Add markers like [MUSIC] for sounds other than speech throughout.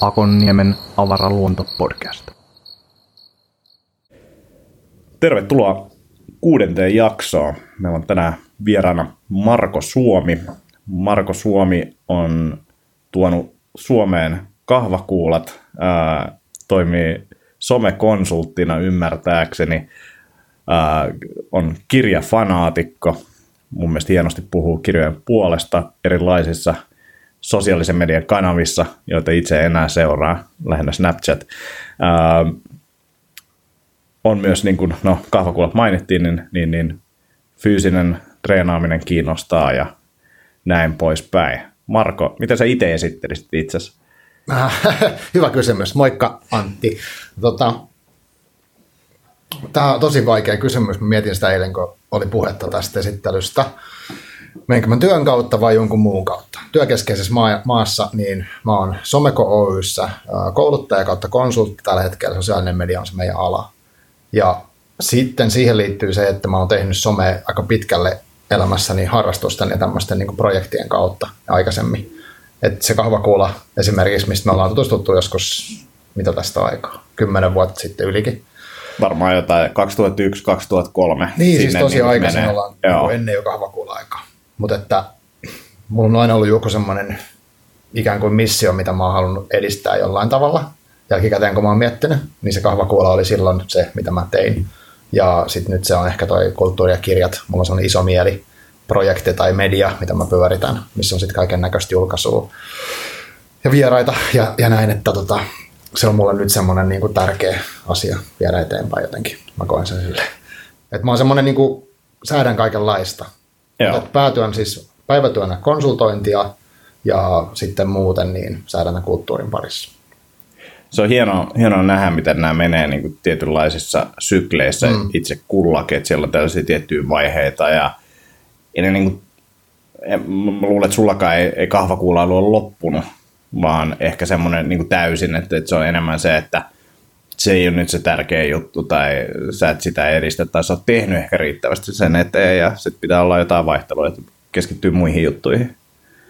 Akonniemen avaraluontopodcast. Tervetuloa kuudenteen jaksoon. Meillä on tänään vieraana Marko Suomi. Marko Suomi on tuonut Suomeen kahvakuulat, ää, toimii somekonsulttina ymmärtääkseni, on kirjafanaatikko, mun mielestä hienosti puhuu kirjojen puolesta erilaisissa sosiaalisen median kanavissa, joita itse enää seuraa, lähinnä Snapchat. Ää, on myös, niin kuin no, kahvakuulat mainittiin, niin, niin, niin fyysinen treenaaminen kiinnostaa ja näin poispäin. Marko, miten sä itse esittelisit itsesi? [LAUGHS] Hyvä kysymys. Moikka Antti. Tota, Tämä on tosi vaikea kysymys. Mä mietin sitä eilen, kun oli puhetta tästä esittelystä. Menenkö mä työn kautta vai jonkun muun kautta? Työkeskeisessä maassa niin mä oon Someko Oyssä kouluttaja kautta konsultti tällä hetkellä. Sosiaalinen media on se meidän ala. Ja sitten siihen liittyy se, että mä oon tehnyt somea aika pitkälle elämässäni harrastusten ja tämmöisten niin projektien kautta aikaisemmin. että se kahvakuula esimerkiksi, mistä me ollaan tutustuttu joskus, mitä tästä aikaa, kymmenen vuotta sitten ylikin. Varmaan jotain 2001-2003. Niin, siis tosi niin aikaisin menee. ollaan Joo. Niin ennen jo kahvakuula-aikaa. Mutta että mulla on aina ollut joku semmoinen ikään kuin missio, mitä mä oon halunnut edistää jollain tavalla. Jälkikäteen, kun mä oon miettinyt, niin se kahvakuula oli silloin se, mitä mä tein. Ja sitten nyt se on ehkä toi kulttuuri ja kirjat. Mulla on sellainen iso mieli projekti tai media, mitä mä pyöritän, missä on sitten kaiken näköistä julkaisua ja vieraita ja, ja näin, että tota, se on mulle nyt semmoinen niin tärkeä asia viedä eteenpäin jotenkin. Mä koen sen silleen. Että mä oon semmoinen niin kuin, säädän kaikenlaista. Päätyön siis päivätyönä konsultointia ja sitten muuten niin säädän kulttuurin parissa se on hienoa, hienoa nähdä, miten nämä menee niin kuin tietynlaisissa sykleissä mm. itse kullakin, että siellä on tällaisia tiettyjä vaiheita ja, ja ne niin kuin, mä luulen, että sullakaan ei, ei kahvakuulailu ole loppunut, vaan ehkä semmoinen niin täysin, että, että se on enemmän se, että se ei ole nyt se tärkeä juttu tai sä et sitä edistä tai sä oot tehnyt ehkä riittävästi sen eteen ja sitten pitää olla jotain vaihtelua, että keskittyy muihin juttuihin.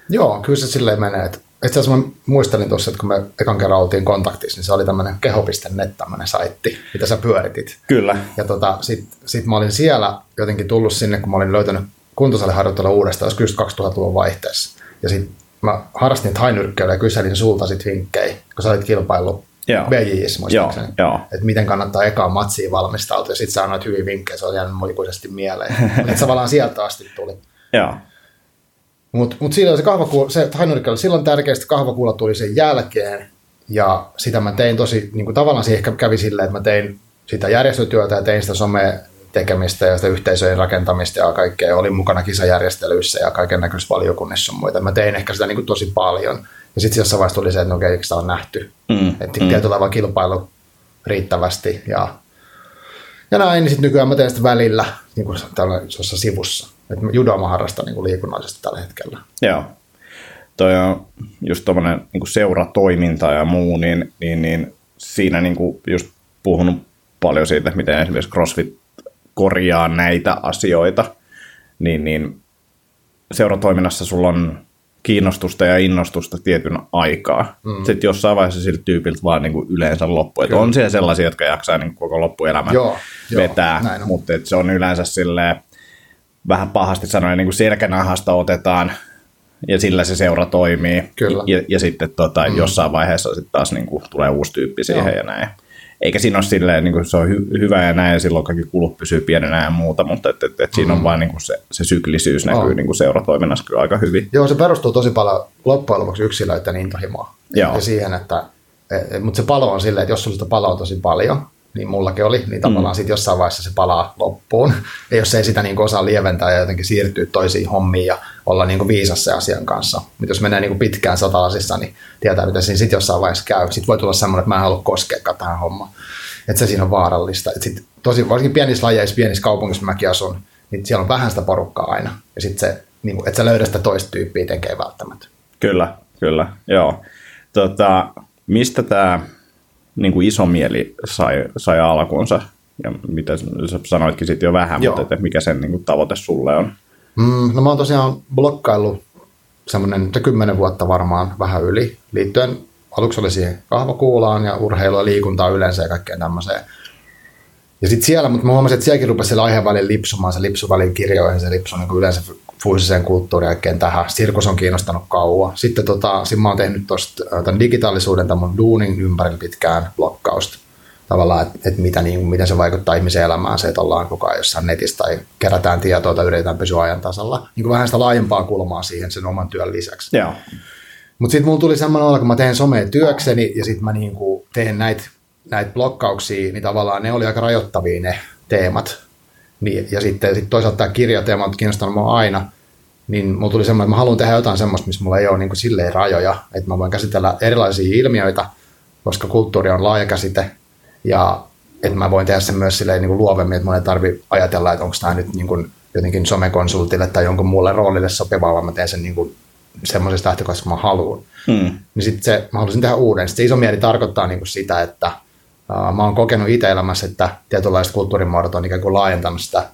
Joo, kyllä se silleen menee, että itse asiassa mä muistelin tuossa, että kun me ekan kerran oltiin kontaktissa, niin se oli tämmöinen keho.net tämmöinen saitti, mitä sä pyöritit. Kyllä. Ja tota, sit, sit mä olin siellä jotenkin tullut sinne, kun mä olin löytänyt kuntosaliharjoittelua uudestaan, kyllä 2000-luvun vaihteessa. Ja sitten mä harrastin hainyrkkeilyä ja kyselin sulta sit vinkkejä, kun sä olit kilpailu BJIS muistaakseni. Että miten kannattaa ekaa matsiin valmistautua ja sitten sä annoit hyvin vinkkejä, se on jäänyt muikuisesti mieleen. [LAUGHS] Että tavallaan sieltä asti tuli. Joo. Mutta mut silloin se kahvakuula, se silloin tärkeästi kahvakuula tuli sen jälkeen, ja sitä mä tein tosi, niin kuin tavallaan siihen ehkä kävi silleen, että mä tein sitä järjestötyötä ja tein sitä some tekemistä ja sitä yhteisöjen rakentamista ja kaikkea. Olin mukana kisajärjestelyissä ja kaiken näköisissä valiokunnissa ja muita. Mä tein ehkä sitä niin kuin tosi paljon. Ja sitten jossain vaiheessa tuli se, että no okei, sitä on nähty. Mm, että mm. tietyllä tavalla kilpailu riittävästi ja, ja näin. Niin sitten nykyään mä teen sitä välillä niin kuin tällaisessa sivussa. Että judoa mä harrastan niin kuin liikunnallisesti tällä hetkellä. Joo. Toi on just tuommoinen niin seuratoiminta ja muu, niin, niin, niin siinä niin kuin just puhunut paljon siitä, miten esimerkiksi CrossFit korjaa näitä asioita, niin, niin seuratoiminnassa sulla on kiinnostusta ja innostusta tietyn aikaa. Mm. Sitten jossain vaiheessa siltä tyypiltä vaan niin kuin yleensä loppu. Että on siellä sellaisia, jotka jaksaa niin koko loppuelämän joo, vetää, joo, mutta se on yleensä silleen, vähän pahasti sanoen niin kuin selkänahasta otetaan ja sillä se seura toimii. Kyllä. Ja, ja sitten tota, mm. jossain vaiheessa sitten taas niin kuin, tulee uusi tyyppi siihen Joo. ja näin. Eikä siinä ole silleen, niin kuin se on hy- hyvä ja näin, ja silloin kaikki kulut pysyy pienenä ja muuta, mutta et, et, et siinä on mm. vain niin kuin se, se syklisyys näkyy oh. niin kuin seuratoiminnassa kyllä aika hyvin. Joo, se perustuu tosi paljon loppujen lopuksi yksilöiden intohimoa. Joo. Ja siihen, että, et, mutta se palo on silleen, että jos sulla sitä paloa on tosi paljon, niin mullakin oli, niin tavallaan mm. sitten jossain vaiheessa se palaa loppuun. [LAUGHS] Ja jos ei sitä niin osaa lieventää ja jotenkin siirtyä toisiin hommiin ja olla niin viisas se asian kanssa. Mutta jos menee niin pitkään satalasissa, niin tietää, mitä siinä sitten jossain vaiheessa käy. Sitten voi tulla semmoinen, että mä en halua koskea tähän hommaan. Että se siinä on vaarallista. Et sit, tosi, varsinkin pienissä lajeissa, pienissä kaupungissa mäkin asun, niin siellä on vähän sitä porukkaa aina. Ja sitten se, niin kuin, että sä löydät sitä toista tyyppiä, tekee välttämättä. Kyllä, kyllä, joo. Tota, mistä tämä niin kuin iso mieli sai, sai alkunsa ja mitä sä sanoitkin sitten jo vähän, Joo. mutta että mikä sen niin kuin, tavoite sulle on? Mm, no mä oon tosiaan blokkaillut semmoinen kymmenen vuotta varmaan vähän yli, liittyen aluksi oli siihen kahvakuulaan ja urheilua liikuntaa yleensä ja kaikkea tämmöiseen. Ja sitten siellä, mutta mä huomasin, että sielläkin rupesi siellä aiheen välin lipsumaan, se lipsu välin kirjoihin, se lipsu niin yleensä fyysiseen kulttuuriin tähän. Sirkus on kiinnostanut kauan. Sitten tota, sit mä oon tehnyt tämän digitaalisuuden tämän duunin ympärillä pitkään blokkausta. Tavallaan, että et mitä, niin, miten se vaikuttaa ihmisen elämään, se, että ollaan koko ajan jossain netissä tai kerätään tietoa tai yritetään pysyä ajan tasalla. Niin kuin vähän sitä laajempaa kulmaa siihen sen oman työn lisäksi. Joo. Mutta sitten mulla tuli semmoinen olo, kun mä teen somea työkseni ja sitten mä niinku teen näitä näit blokkauksia, niin tavallaan ne oli aika rajoittavia ne teemat. Niin, ja sitten sit toisaalta tämä kirjateema on kiinnostanut mua aina, niin mulla tuli semmoinen, että mä haluan tehdä jotain semmoista, missä mulla ei ole niinku silleen rajoja, että mä voin käsitellä erilaisia ilmiöitä, koska kulttuuri on laaja käsite, ja että mä voin tehdä sen myös silleen niin kuin luovemmin, että mun ei tarvi ajatella, että onko tämä nyt niin kuin jotenkin somekonsultille tai jonkun muulle roolille sopivaa, vaan mä teen sen niin kuin semmoisesta lähtökohdasta, mä haluan. Mm. Niin sitten se, mä haluaisin tehdä uuden. Sitten se iso mieli tarkoittaa niin kuin sitä, että mä oon kokenut itse elämässä, että tietynlaiset kulttuurimuodot on ikään kuin laajentanut sitä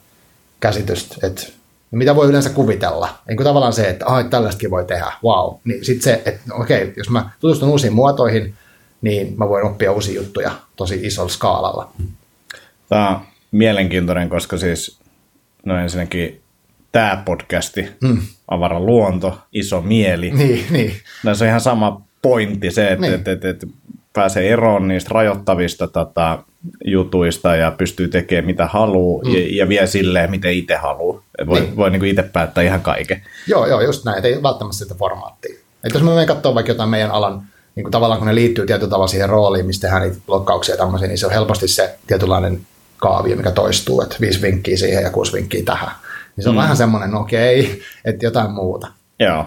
käsitystä, että mitä voi yleensä kuvitella. Niin kuin tavallaan se, että ah, tällaistakin voi tehdä, wow. Niin sitten se, että no okei, okay, jos mä tutustun uusiin muotoihin, niin mä voin oppia uusia juttuja tosi isolla skaalalla. Tämä on mielenkiintoinen, koska siis no ensinnäkin tämä podcasti, mm. avara luonto, iso mieli. Niin, niin. No, se on ihan sama pointti se, että niin. et, et, et pääsee eroon niistä rajoittavista tota, jutuista ja pystyy tekemään mitä haluaa mm. ja, ja vie silleen, miten itse haluaa. Et voi niin. voi niinku itse päättää ihan kaiken. Joo, joo, just näin. Et ei välttämättä sitä formaattia. Et jos me menen katsoa vaikka jotain meidän alan, niin kuin tavallaan kun ne liittyy tietyllä tavalla siihen rooliin, mistä tehdään niitä blokkauksia ja tämmöisiä, niin se on helposti se tietynlainen kaavio, mikä toistuu, että viisi vinkkiä siihen ja kuusi vinkkiä tähän. Niin se on mm. vähän semmoinen, no okei, että jotain muuta. Joo.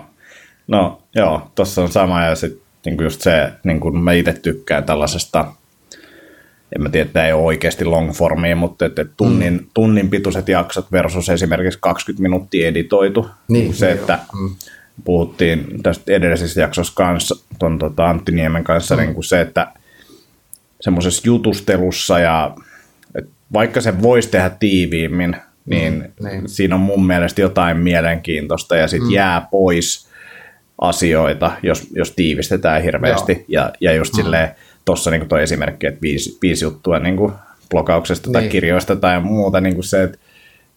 No joo, tuossa on sama ja sitten niin just se, niin kuin mä itse tykkään tällaisesta, en mä tiedä, että ei ole oikeasti long formia, mutta että tunnin, mm. tunnin pituiset jaksot versus esimerkiksi 20 minuuttia editoitu. Niin, se, niin että mm. puhuttiin tästä edellisessä jaksossa kanssa, ton, tota, Antti Niemen kanssa, mm. niin kuin se, että semmoisessa jutustelussa ja että vaikka se voisi tehdä tiiviimmin, niin, mm, niin siinä on mun mielestä jotain mielenkiintoista ja sitten mm. jää pois asioita, jos, jos tiivistetään hirveästi. Ja, ja just mm. silleen, tuossa niin tuo esimerkki, että viisi, viisi juttua niin kuin blokauksesta niin. tai kirjoista tai muuta, niin kuin se, että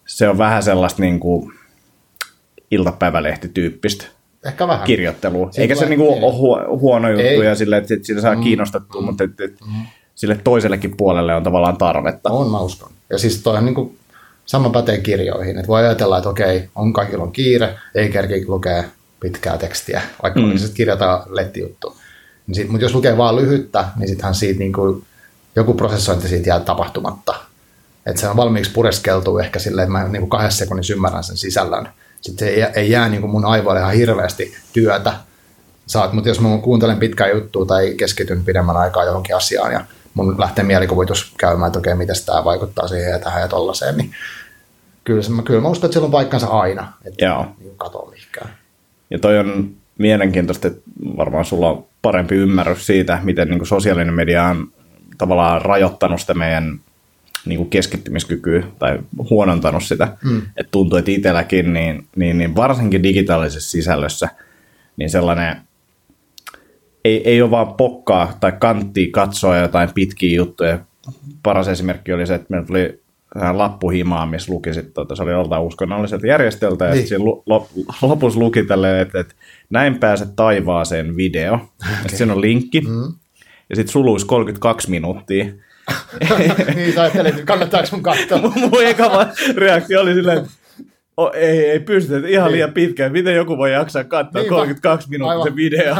se on vähän sellaista niin kuin iltapäivälehtityyppistä Ehkä vähän. kirjoittelua. Siitä Eikä se niin kuin ole hu- huono juttu Ei. ja sille, että sillä saa mm. kiinnostettua, mm. mutta että, että mm. sille toisellekin puolelle on tavallaan tarvetta. On, mä uskon. Ja siis toi on niin kuin sama pätee kirjoihin. Että voi ajatella, että okei, on kaikilla on kiire, ei kerki lukea pitkää tekstiä, vaikka mm. sitten kirjataan lettijuttu. Niin sit, mutta jos lukee vaan lyhyttä, niin sittenhän siitä niin kuin, joku prosessointi siitä jää tapahtumatta. Että se on valmiiksi pureskeltu ehkä silleen, että mä niin kuin kahdessa sekunnissa ymmärrän sen sisällön. Sitten se ei, ei jää niin kuin mun aivoille ihan hirveästi työtä. Saat, mutta jos mä kuuntelen pitkää juttua tai keskityn pidemmän aikaa johonkin asiaan ja mun lähtee mielikuvitus käymään, että okei, miten tämä vaikuttaa siihen ja tähän ja tollaiseen, niin kyllä, se, kyllä mä uskon, että sillä on paikkansa aina, että Joo. Niin mihinkään. Ja toi on mielenkiintoista, että varmaan sulla on parempi ymmärrys siitä, miten niin kuin sosiaalinen media on tavallaan rajoittanut sitä meidän niin kuin keskittymiskykyä tai huonontanut sitä. Mm. Että tuntuu, että itselläkin, niin, niin, niin varsinkin digitaalisessa sisällössä, niin sellainen ei, ei ole vaan pokkaa tai kanttia katsoa jotain pitkiä juttuja. Paras esimerkki oli se, että meillä tuli lappuhimaa, missä luki sitten, että se oli joltain uskonnolliselta järjestöltä, ja niin. siinä lopussa luki tälleen, että, että näin pääset taivaaseen video, [LAUGHS] okay. siinä on linkki, mm. ja sitten suluisi 32 minuuttia. [LAUGHS] niin sä ajattelet, että kannattaako mun katsoa? [LAUGHS] mun eka reaktio oli silleen, Oh, ei, ei pysty, ihan liian pitkään. Miten joku voi jaksaa katsoa niin, 32 minuuttisen video?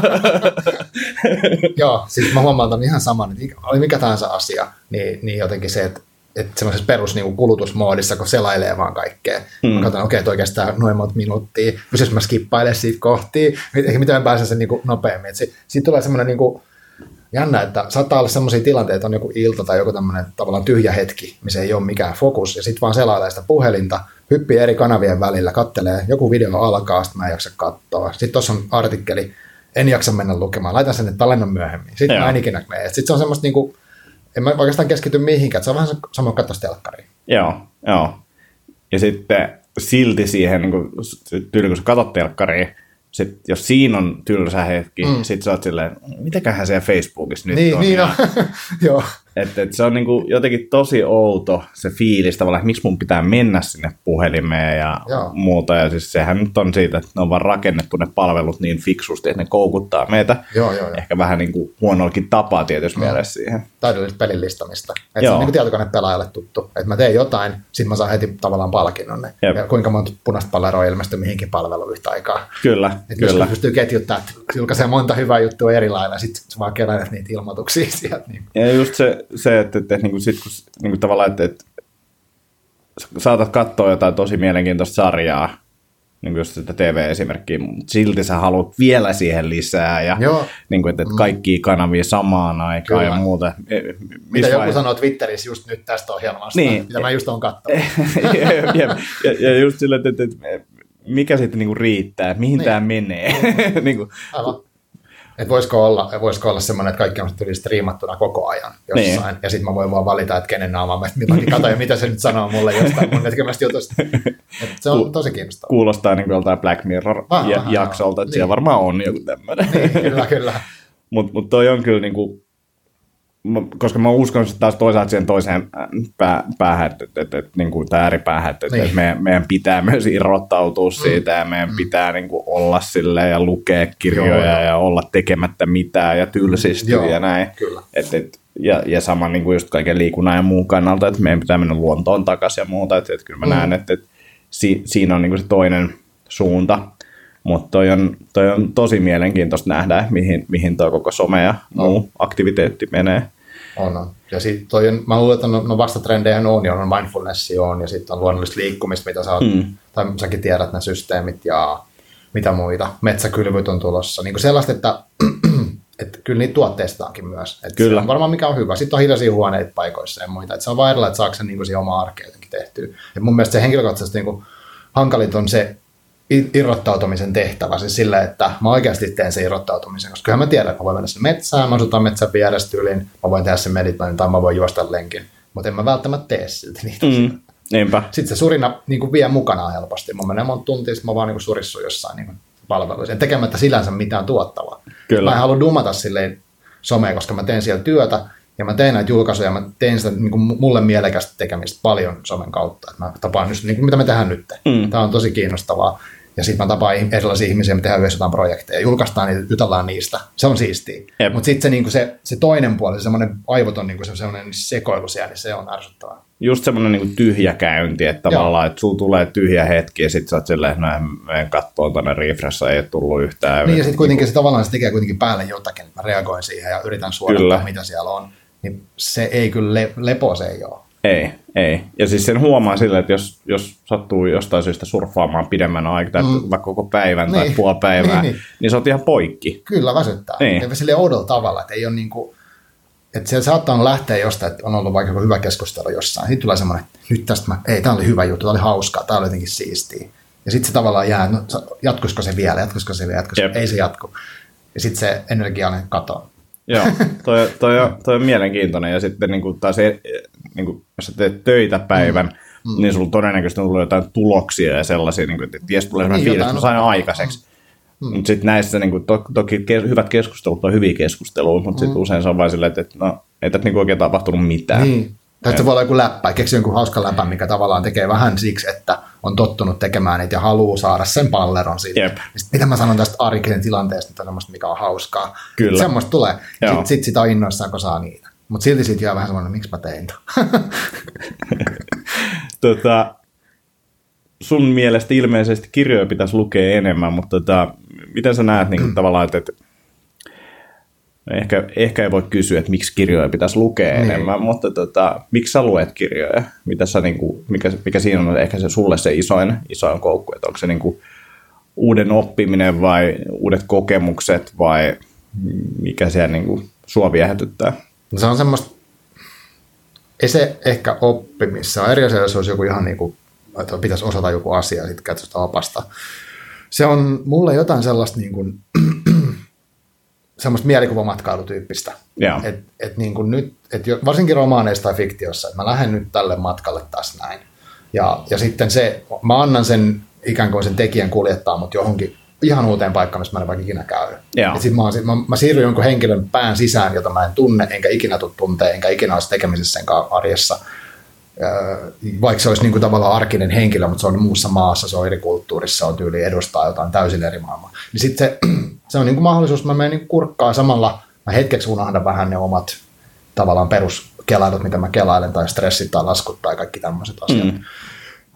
Joo, siis mä huomaan ihan saman, että oli mikä tahansa asia, niin, niin jotenkin se, että että semmoisessa perus niin kulutusmoodissa, kun selailee vaan kaikkea. Mm. Mä katson, okei, okay, oikeastaan noin monta minuuttia, pysyis mä skippailemaan siitä kohti, ehkä miten mä pääsen sen niin kuin nopeammin. Siitä tulee semmoinen niin kuin, jännä, että saattaa olla semmoisia tilanteita, on joku ilta tai joku tämmöinen tavallaan tyhjä hetki, missä ei ole mikään fokus, ja sitten vaan selailee sitä puhelinta, hyppii eri kanavien välillä, kattelee, joku video alkaa, sitten mä en jaksa katsoa. Sitten tuossa on artikkeli, en jaksa mennä lukemaan, laitan sen, että myöhemmin. Sitten Joo. mä en ikinä mene. Sitten se on semmoista niinku, en mä oikeastaan keskity mihinkään, se on vähän sama katsoa telkkariin. Joo, joo. Ja sitten silti siihen, niin kun, tyyli kun sä katsot telkkariin, sit, jos siinä on tylsä hetki, mm. sit sä oot silleen, mitäköhän siellä Facebookissa nyt niin, on. Niin, ja, no. [LAUGHS] joo. Et, et se on niinku jotenkin tosi outo se fiilis tavallaan, että miksi mun pitää mennä sinne puhelimeen ja Joo. muuta. Ja siis sehän nyt on siitä, että ne on vaan rakennettu ne palvelut niin fiksusti, että ne koukuttaa meitä. Joo, joo, joo. Ehkä vähän niin kuin huonollakin tapaa tietysti joo. mielessä siihen. Täydellistä pelin listamista. Että se on niin tietokonepelaajalle tuttu. Että mä teen jotain, sitten mä saan heti tavallaan palkinnon. Ja kuinka monta punaista palleroa ilmestyy mihinkin palveluun yhtä aikaa. Kyllä, Et kyllä. Jos pystyy ketjuttaa, että julkaisee monta hyvää juttua eri lailla, sitten vaan keräilet niitä ilmoituksia [LAUGHS] sieltä. Niin. Ja just se, se että, että, että niin kuin sit, kun, niin kuin tavallaan, että, että saatat katsoa jotain tosi mielenkiintoista sarjaa, niin kuin just sitä TV-esimerkkiä, mutta silti sä haluat vielä siihen lisää ja Joo. niin kuin, että, että kaikki kanavia samaan aikaan Kyllä. ja muuta. E, Mitä joku sanoo Twitterissä just nyt tästä ohjelmasta, Niin. mitä mä just oon katsonut. [LAUGHS] ja, ja, ja, just sillä, että, että, että mikä sitten niin kuin riittää, mihin Niin. tämä menee. niin [LAUGHS] Aivan. Et voisiko olla, voisiko olla semmoinen, että kaikki on tuli striimattuna koko ajan jossain, niin. ja sitten mä voin vaan valita, että kenen naamaa mä milloinkin katon, ja [LAUGHS] mitä se nyt sanoo mulle jostain mun tekemästä jutusta. Et se on tosi kiinnostavaa. kuulostaa niin kuin joltain Black Mirror-jaksolta, että niin. siellä varmaan on joku tämmöinen. Niin, kyllä, kyllä. [LAUGHS] Mutta mut toi on kyllä niinku, mä- koska mä uskon sitten taas toisaalta siihen toiseen äh, pää, päähän, että, että, että, että niin tämä ääripäähän, että, Niin. että meidän, meidän pitää myös irrottautua siitä ja meidän pitää niin kuin olla silleen ja lukea kirjoja Joo, ja olla tekemättä mitään ja tylsistyä Joo, ja näin. kyllä. Et, et, ja, ja sama niin kuin just kaiken liikunnan ja muun kannalta, että meidän pitää mennä luontoon takaisin ja muuta. Että, että kyllä mä mm. näen, että, että si, siinä on niin kuin se toinen suunta. Mutta toi on, toi on tosi mielenkiintoista nähdä, mihin, mihin tuo koko some ja muu aktiviteetti menee. On, on. Ja sitten toi on, mä luulen, että no, no vastatrendejä on, ja on mindfulness on, ja sitten on luonnollista liikkumista, mitä sä oot, mm. tai säkin tiedät ne systeemit ja mitä muita. Metsäkylvyt on tulossa. Niin kuin sellaista, että, [CLEARS THROAT] että kyllä niitä tuotteistetaankin myös. Että Kyllä. Se on varmaan mikä on hyvä. Sitten on hiljaisia huoneita paikoissa ja muita. Että se on vaan erilainen, että saako sen niin siihen omaa arkea jotenkin tehtyä. Ja mun mielestä se henkilökohtaisesti niin kuin hankalinta on se irrottautumisen tehtävä, siis sillä, että mä oikeasti teen sen irrottautumisen, koska kyllä mä tiedän, että mä voin mennä sinne metsään, mä asutan metsän vieressä tyyliin, mä voin tehdä sen meditoinnin tai mä voin juosta lenkin, mutta en mä välttämättä tee silti niitä. Mm. Niinpä. Sitten se surina niin kuin vie mukanaan helposti. Mä menen monta tuntia, sitten mä vaan niin surissun jossain niin kuin palveluissa, en tekemättä sillänsä mitään tuottavaa. Kyllä. Mä en halua dumata silleen somea, koska mä teen siellä työtä, ja mä teen näitä julkaisuja, mä teen sitä niin kuin mulle mielekästä tekemistä paljon somen kautta. Et mä tapaan just niin kuin mitä me tehdään nyt. Mm. Tämä on tosi kiinnostavaa. Ja sitten mä tapaan erilaisia ihmisiä, me tehdään yhdessä jotain projekteja, julkaistaan niitä, jutellaan niistä. Se on siistiä. Jep. Mutta sitten se, niinku se, se, toinen puoli, se semmoinen aivoton niinku se, semmoinen sekoilu siellä, niin se on ärsyttävää. Just semmoinen niin tyhjä käynti, että Joo. tavallaan, että sulla tulee tyhjä hetki ja sitten sä oot silleen, että no en- kattoon tonne refressa, ei ole tullut yhtään. Niin ja sitten kuitenkin se tavallaan se tekee kuitenkin päälle jotakin, mä reagoin siihen ja yritän suodattaa, Kyllä. mitä siellä on. Niin se ei kyllä, le, lepo se ei ole. Ei, ei. Ja siis sen huomaa silleen, että jos, jos sattuu jostain syystä surffaamaan pidemmän aikaa, mm. vaikka koko päivän tai Niin. puoli [LAUGHS] päivää, Niin, niin, niin. sä oot ihan poikki. Kyllä väsyttää. Niin. Ja sille oudolla tavalla, että ei ole niin kuin, että siellä saattaa lähteä jostain, että on ollut vaikka joku hyvä keskustelu jossain. Sitten tulee semmoinen, että nyt tästä mä, ei, tämä oli hyvä juttu, tämä oli hauskaa, tämä oli jotenkin siistiä. Ja sitten se tavallaan jää, no jatkuisiko se vielä, jatkuisiko se vielä, jatkuisiko, Jep. ei se jatku. Ja sitten se energiainen katoaa. Joo, toi, toi, on, toi on mielenkiintoinen. Ja sitten niin kuin taas, e- niin kuin, jos sä teet töitä päivän, mm. niin sulla todennäköisesti tullut jotain tuloksia ja sellaisia, niin kuin, että ties tulee Niin, fiilis, että mä sain aikaiseksi. Mm. Mutta sitten näissä niin kuin, to, toki kes, hyvät keskustelut on hyviä keskusteluja, mutta sitten usein se on vain silleen, että, että no, ei tästä niin oikein tapahtunut mitään. Niin. Tai sitten se voi olla joku läppä, keksi jonkun hauskan läpän, mikä tavallaan tekee vähän siksi, että on tottunut tekemään niitä ja haluaa saada sen palleron siitä. Jep. Ja sit, mitä mä sanon tästä arkisen tilanteesta, että on semmoista, mikä on hauskaa. Kyllä. Semmoista tulee. Sitten sit sitä on innoissaan, kun saa niitä. Mutta silti siitä jää vähän semmoinen, miksi mä tein [LAUGHS] tota, sun mielestä ilmeisesti kirjoja pitäisi lukea enemmän, mutta tota, miten sä näet niin kuin, [CLEARS THROAT] tavallaan, että, että ehkä, ehkä ei voi kysyä, että miksi kirjoja pitäisi lukea Niin. enemmän, mutta tota, miksi sä luet kirjoja? Mitä sä, niin kuin, mikä, mikä siinä on ehkä se sulle se isoin, isoin koukku, että onko se niin kuin, uuden oppiminen vai uudet kokemukset vai mikä siellä niin kuin, sua viehätyttää? No se on semmoista, ei se ehkä oppimissa. On eri asia, jos olisi joku ihan niin kuin, että pitäisi osata joku asia ja sitten käytä sitä opasta. Se on mulle jotain sellaista niin kuin, semmoista mielikuvamatkailutyyppistä. Et, et niin kuin nyt, et varsinkin romaaneissa tai fiktiossa, että mä lähden nyt tälle matkalle taas näin. Ja, ja sitten se, mä annan sen ikään kuin sen tekijän kuljettaa mut johonkin ihan uuteen paikkaan, missä mä en vaikka ikinä käy. Sitten mä, mä, mä, siirryn jonkun henkilön pään sisään, jota mä en tunne, enkä ikinä tule tuntee, enkä ikinä olisi tekemisessä sen arjessa. Vaikka se olisi niin kuin tavallaan arkinen henkilö, mutta se on muussa maassa, se on eri kulttuurissa, se on tyyli edustaa jotain täysin eri maailmaa. Niin sitten se, se on niin kuin mahdollisuus, mä menen niin kurkkaan samalla, mä hetkeksi unohdan vähän ne omat tavallaan peruskelailut, mitä mä kelailen, tai stressit tai laskut tai kaikki tämmöiset asiat. Mm.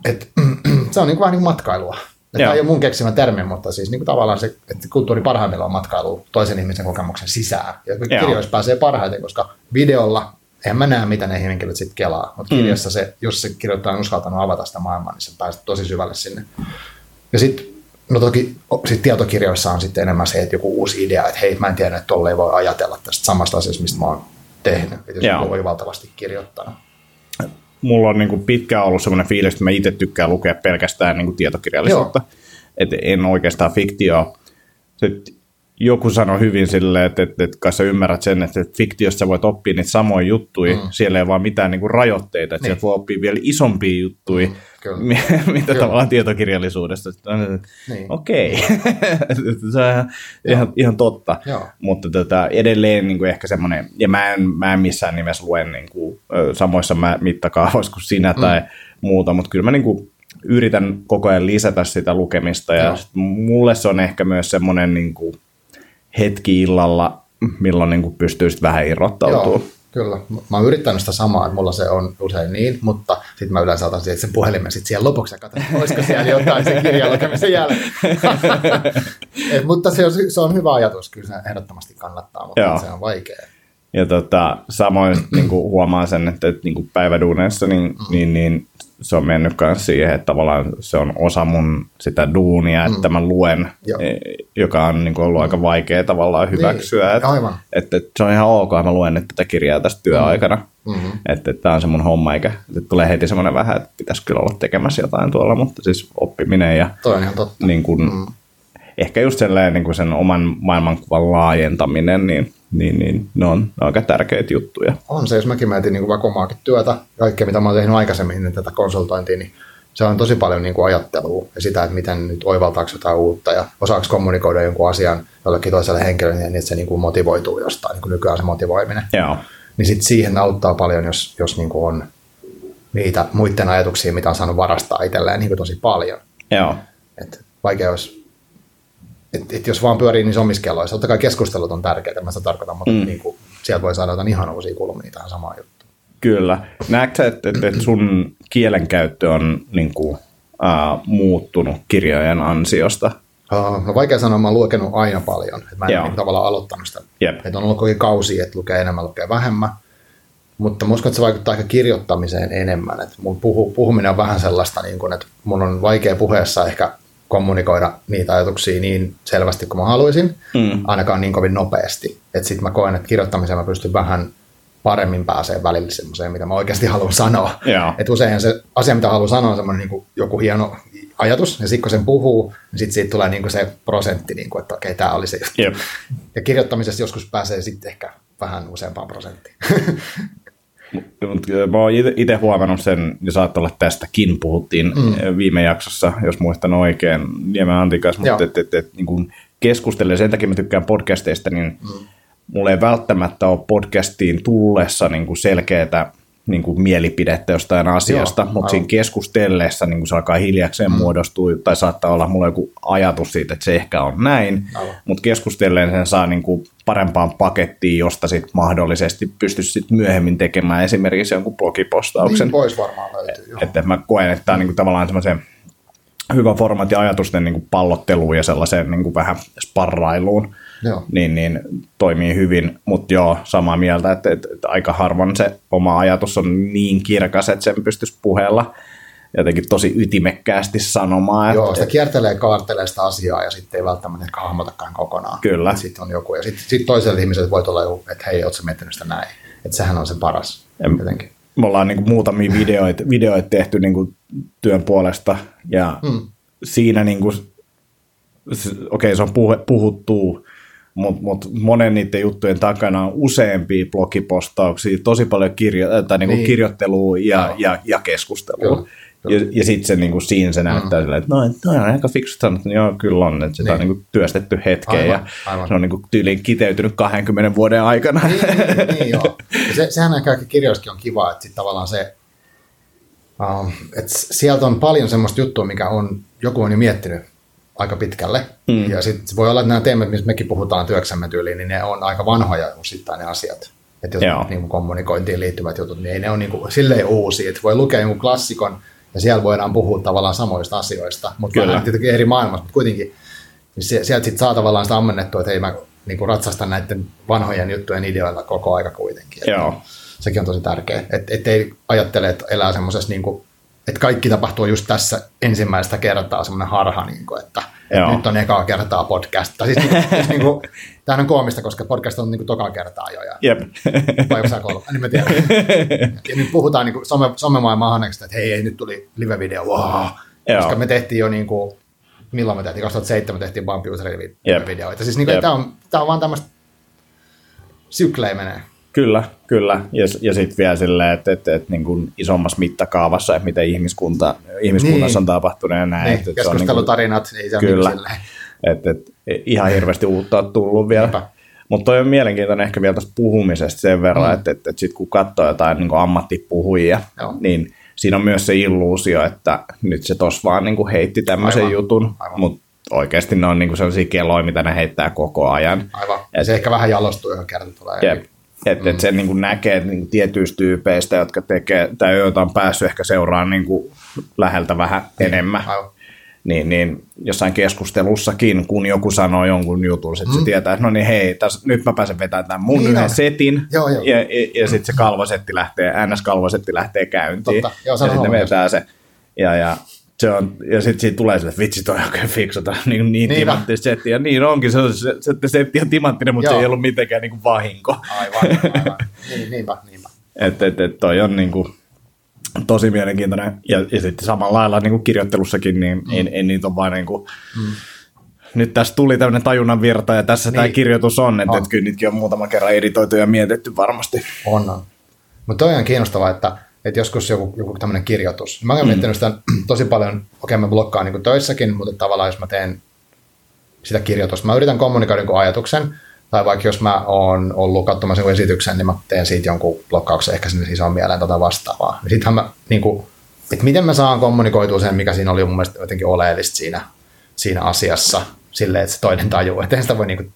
Et, [CLEARS THROAT] se on niin kuin vähän niin kuin matkailua. Tämä ei ole mun keksimä termi, mutta siis niin kuin tavallaan se, että kulttuuri parhaimmillaan on matkailu toisen ihmisen kokemuksen sisään. Ja kirjoissa pääsee parhaiten, koska videolla en mä näe, mitä ne henkilöt sitten kelaa. Mutta mm. kirjassa se, jos se kirjoittaa on uskaltanut avata sitä maailmaa, niin se pääsee tosi syvälle sinne. Ja sitten No toki sit tietokirjoissa on sitten enemmän se, että joku uusi idea, että hei, mä en tiedä, että tolle ei voi ajatella tästä samasta asiasta, mistä mä oon tehnyt. Että jos voi valtavasti kirjoittaa mulla on niin kuin pitkään ollut semmoinen fiilis, että mä itse tykkään lukea pelkästään niin kuin tietokirjallisuutta. Että en oikeastaan fiktioa. Sitten joku sanoi hyvin silleen, että, että, että kai sä ymmärrät sen, että, että fiktiossa voit oppia niitä samoja juttuja, mm. siellä ei vaan mitään niin kuin rajoitteita, että niin. sieltä voi oppia vielä isompia juttuja, mm, [LAUGHS] mitä Kyllä. tavallaan tietokirjallisuudesta. Niin. Okei, okay. [LAUGHS] se on ihan, ihan, ihan totta, Joo. mutta tota, edelleen niin kuin ehkä semmoinen, ja mä en, mä en missään nimessä luen niin kuin, samoissa mittakaavoissa kuin sinä mm. tai muuta, mutta kyllä mä niin kuin, yritän koko ajan lisätä sitä lukemista, ja mulle se on ehkä myös semmoinen niin kuin, hetki illalla, milloin niin kuin pystyy vähän irrottautumaan. Joo, kyllä. Mä oon yrittänyt sitä samaa, että mulla se on usein niin, mutta sitten mä yleensä otan sen puhelimen sitten siellä lopuksi ja katson, olisiko siellä jotain sen kirjan lukemisen jälkeen. [LAUGHS] Et, mutta se on, se on hyvä ajatus, kyllä se ehdottomasti kannattaa, mutta Joo. se on vaikea. Ja tota, samoin niin kuin huomaan sen, että, että niin kuin päiväduuneissa niin, mm. niin, niin se on mennyt myös siihen, että tavallaan se on osa mun sitä duunia, mm. että mä luen, Joo. E, joka on niin kuin ollut mm. aika vaikea tavallaan niin, hyväksyä. Niin, että, aivan. Että, että se on ihan ok, mä luen nyt tätä kirjaa tästä työaikana. Mm-hmm. Että, että tämä on se mun homma, eikä että tulee heti semmoinen vähän, että pitäisi kyllä olla tekemässä jotain tuolla, mutta siis oppiminen ja Toi on ihan totta. Niin kuin, mm. Ehkä just sellainen niin kuin sen oman maailmankuvan laajentaminen, niin niin, niin ne on aika tärkeitä juttuja. On se, jos mäkin mietin niin vaikka omaakin työtä, kaikkea mitä mä oon tehnyt aikaisemmin, niin tätä konsultointia, niin se on tosi paljon niin kuin ajattelua ja sitä, että miten nyt oivaltaako jotain uutta ja osaako kommunikoida jonkun asian jollekin toiselle henkilölle niin, että se niin kuin motivoituu jostain, niin kuin nykyään se motivoiminen. Joo. Niin sitten siihen auttaa paljon, jos, jos niin kuin on niitä muiden ajatuksia, mitä on saanut varastaa itselleen niin kuin tosi paljon. Joo. Et vaikea olisi et, et jos vaan pyörii niin omissa kelloissa, totta kai keskustelut on tärkeitä, mä sitä tarkoitan, mutta mm. niin kuin, sieltä voi saada jotain ihan uusia kulmia tähän samaan juttuun. Kyllä. Näetkö että, että, että sun kielenkäyttö on niin kuin, uh, muuttunut kirjojen ansiosta? Uh, no vaikea sanoa, mä oon lukenut aina paljon. Et mä en niin tavallaan aloittanut sitä. Yep. Et on ollut koko kausi, että lukee enemmän, lukee vähemmän. Mutta musta että se vaikuttaa ehkä kirjoittamiseen enemmän. Et mun puhu, puhuminen on vähän sellaista, niin kun, että mun on vaikea puheessa ehkä kommunikoida niitä ajatuksia niin selvästi kuin mä haluaisin, mm. ainakaan niin kovin nopeasti. Että sitten mä koen, että kirjoittamiseen mä pystyn vähän paremmin pääsee välillä semmoiseen, mitä mä oikeasti haluan sanoa. Yeah. Että usein se asia, mitä haluan sanoa, on semmoinen niin joku hieno ajatus, ja sitten kun sen puhuu, niin sitten siitä tulee niin kuin se prosentti, niin kuin, että okei, tämä oli se juttu. Yep. Ja kirjoittamisessa joskus pääsee sitten ehkä vähän useampaan prosenttiin. [LAUGHS] Mä oon itse huomannut sen, ja saattaa olla tästäkin puhuttiin mm. viime jaksossa, jos muistan oikein, Niemen Antikas, mutta et, et, et, niin kun keskustelen, sen takia mä tykkään podcasteista, niin mm. mulla ei välttämättä ole podcastiin tullessa niin kuin selkeätä niin kuin mielipidettä jostain asiasta, Joo, mutta siinä keskustellessa niin kuin se alkaa hiljakseen mm. muodostua, tai saattaa olla mulla joku ajatus siitä, että se ehkä on näin, mutta keskustellen sen saa niin kuin parempaan pakettiin, josta sit mahdollisesti pystyisi sit myöhemmin tekemään esimerkiksi jonkun blogipostauksen. Niin voisi varmaan löytyä. Että mä koen, että tämä on niin kuin tavallaan semmoisen hyvä formaatti ajatusten niin kuin pallotteluun ja sellaiseen niin kuin vähän sparrailuun joo. Niin, niin toimii hyvin, mutta joo, samaa mieltä, että, että, että aika harvoin se oma ajatus on niin kirkas, että sen pystyisi puheella jotenkin tosi ytimekkäästi sanomaan. Joo, sitä kiertelee, kaartelee sitä asiaa ja sitten ei välttämättä ehkä hahmotakaan kokonaan. Kyllä. Sitten on joku. Ja sitten sit toiselle ihmiselle voi olla joku, että hei, ootko miettinyt sitä näin? Että sehän on se paras ja jotenkin. Me ollaan niin kuin muutamia videoita, videoita tehty niin kuin työn puolesta ja hmm. siinä niin kuin, okei, okay, se on puhe, puhuttu mutta mut monen niiden juttujen takana on useampia blogipostauksia, tosi paljon kirjo- tai niinku niin. kirjoittelua ja, ja, ja keskustelua. Ja, ja sitten se niin kuin, siinä se näyttää mm. silleen, että no, toi on aika fiksu sanottu, niin joo, kyllä on, että sitä niin. on niin kuin, työstetty hetkeen aivan, ja aivan. se on niin kuin, tyyliin kiteytynyt 20 vuoden aikana. Niin, niin, niin joo. [LAUGHS] Ja se, sehän on kaikki kirjoissakin on kiva, että sitten tavallaan se, um, että sieltä on paljon semmoista juttua, mikä on, joku on jo miettinyt aika pitkälle. Mm. Ja sitten voi olla, että nämä teemat, missä mekin puhutaan työksemme tyyliin, niin ne on aika vanhoja osittain ne asiat. Että jos niin kuin kommunikointiin liittyvät jutut, niin ei ne ole niin kuin, silleen uusia. Että voi lukea jonkun klassikon, ja siellä voidaan puhua tavallaan samoista asioista, mutta Kyllä. tietenkin eri maailmassa, mutta kuitenkin niin sieltä sitten saa tavallaan sitä ammennettua, että ei mä niin kuin ratsasta näiden vanhojen juttujen ideoilla koko aika kuitenkin. Joo. Sekin on tosi tärkeää, että et ei ajattele, että elää semmoisessa, niin kuin, että kaikki tapahtuu just tässä ensimmäistä kertaa semmoinen harha, niin kuin, että Joo. nyt on ekaa kertaa podcast. Tai siis, niin, [LAUGHS] siis niin kuin, tämähän on koomista, koska podcast on niin kuin toka kertaa jo. Ja, Jep. Vai onko kolme? Niin mä tiedän. [LAUGHS] ja nyt puhutaan niin kuin some, somemaailman että hei, hei, nyt tuli live-video, wow. Koska me tehtiin jo niin kuin, milloin me tehtiin, 2007 me tehtiin Bumpy videoita. Siis niin kuin, tämä on, tämä on vaan tämmöistä syklejä menee. Kyllä, kyllä. Ja, ja sitten vielä silleen, että, että, että niin kuin isommassa mittakaavassa, että miten ihmiskunta, ihmiskunnassa niin. on tapahtunut ja näin. Niin, että, keskustelutarinat, niin kuin, ei se kyllä. Että, että ihan hirveästi uutta on tullut vielä. Mutta toi on mielenkiintoinen ehkä vielä tästä puhumisesta sen verran, mm. että, että, että sitten kun katsoo jotain niin ammattipuhujia, Joo. niin siinä on myös se illuusio, että nyt se tos vaan niin kuin heitti tämmöisen Aivan. jutun, mutta oikeasti ne on niin kuin sellaisia keloja, mitä ne heittää koko ajan. Aivan. Ja se ehkä vähän jalostuu, johon kerta tulee. Jep. Että mm. et sen niin kuin näkee että niin tietyistä tyypeistä, jotka tekee, tai joita on päässyt ehkä seuraamaan niin kuin läheltä vähän niin. enemmän. Aivan niin, niin jossain keskustelussakin, kun joku sanoo jonkun jutun, että mm. se tietää, että no niin hei, täs, nyt mä pääsen vetämään tämän mun niin yhden on. setin, joo, joo. ja, ja, ja sitten se kalvosetti lähtee, NS-kalvosetti lähtee käyntiin, Totta. Joo, ja sitten vetää se, ja, ja se on, ja sitten siitä tulee sille, että vitsi toi oikein fiksuta, [LAUGHS] niin, niin timanttista settiä. Niin onkin, se, se, se, se setti on timanttinen, mutta Joo. se ei ollut mitenkään niin kuin vahinko. Aivan, aivan. Niin, niinpä, niinpä. [LAUGHS] Että et, et toi on niin kuin, tosi mielenkiintoinen. Ja, ja sitten samalla lailla niin kuin kirjoittelussakin, niin mm. ei, ei niitä ole vain niin kuin, mm. nyt tässä tuli tämmöinen tajunnan virta ja tässä niin. tämä kirjoitus on, että on. Et kyllä niitäkin on muutama kerran editoitu ja mietitty varmasti. On, on. Mutta toi on kiinnostavaa, että, että joskus joku, joku tämmöinen kirjoitus. Mä olen mm. miettinyt sitä [CLEARS THROAT] tosi paljon, okei okay, mä blokkaan niin töissäkin, mutta tavallaan jos mä teen sitä kirjoitusta, mä yritän kommunikoida niin ajatuksen, tai vaikka jos mä oon ollut katsomassa jonkun esityksen, niin mä teen siitä jonkun blokkauksen ehkä sinne isoon mieleen tätä vastaavaa. Niin sittenhän mä, niin kuin, että miten mä saan kommunikoitua sen, mikä siinä oli mun mielestä jotenkin oleellista siinä, siinä asiassa, silleen, että se toinen tajuu. Että sitä voi, niin kuin,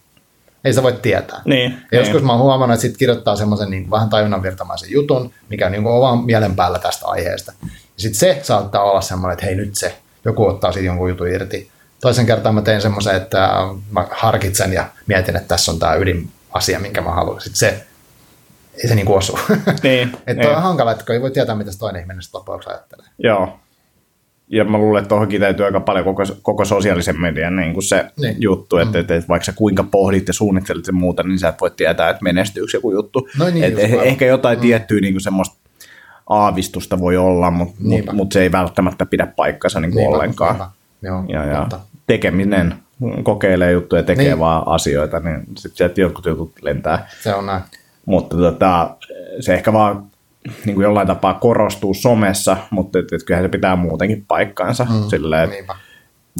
ei sitä voi tietää. Niin, ja niin. joskus mä oon huomannut, että sit kirjoittaa semmoisen niin vähän tajunnan virtamaisen jutun, mikä niin on vaan mielen päällä tästä aiheesta. Ja sitten se saattaa olla semmoinen, että hei nyt se, joku ottaa siitä jonkun jutun irti toisen kertaan mä tein semmoisen, että mä harkitsen ja mietin, että tässä on tämä ydinasia, minkä mä haluan. Sitten se, ei se niin kuin osu. Niin, [LAUGHS] että niin. on hankala, että ei voi tietää, mitä toinen ihminen loppujen ajattelee. Joo. Ja mä luulen, että tuohonkin täytyy aika paljon koko, koko sosiaalisen median niin kuin se niin. juttu, että, mm. että, että vaikka sä kuinka pohdit ja suunnittelet ja muuta, niin sä et voi tietää, että menestyykö joku juttu. No niin, että ehkä jotain mm. tiettyä niin kuin semmoista aavistusta voi olla, mutta mut, mut se ei välttämättä pidä paikkansa niin kuin niinpä, ollenkaan. Niinpä. Joo, ja, ja tekeminen, kokeilee juttuja, tekee niin. vaan asioita, niin sitten sieltä jotkut jutut lentää. Se on näin. Mutta tota, se ehkä vaan niin kuin jollain tapaa korostuu somessa, mutta et, et kyllähän se pitää muutenkin paikkaansa. Mm, silleen,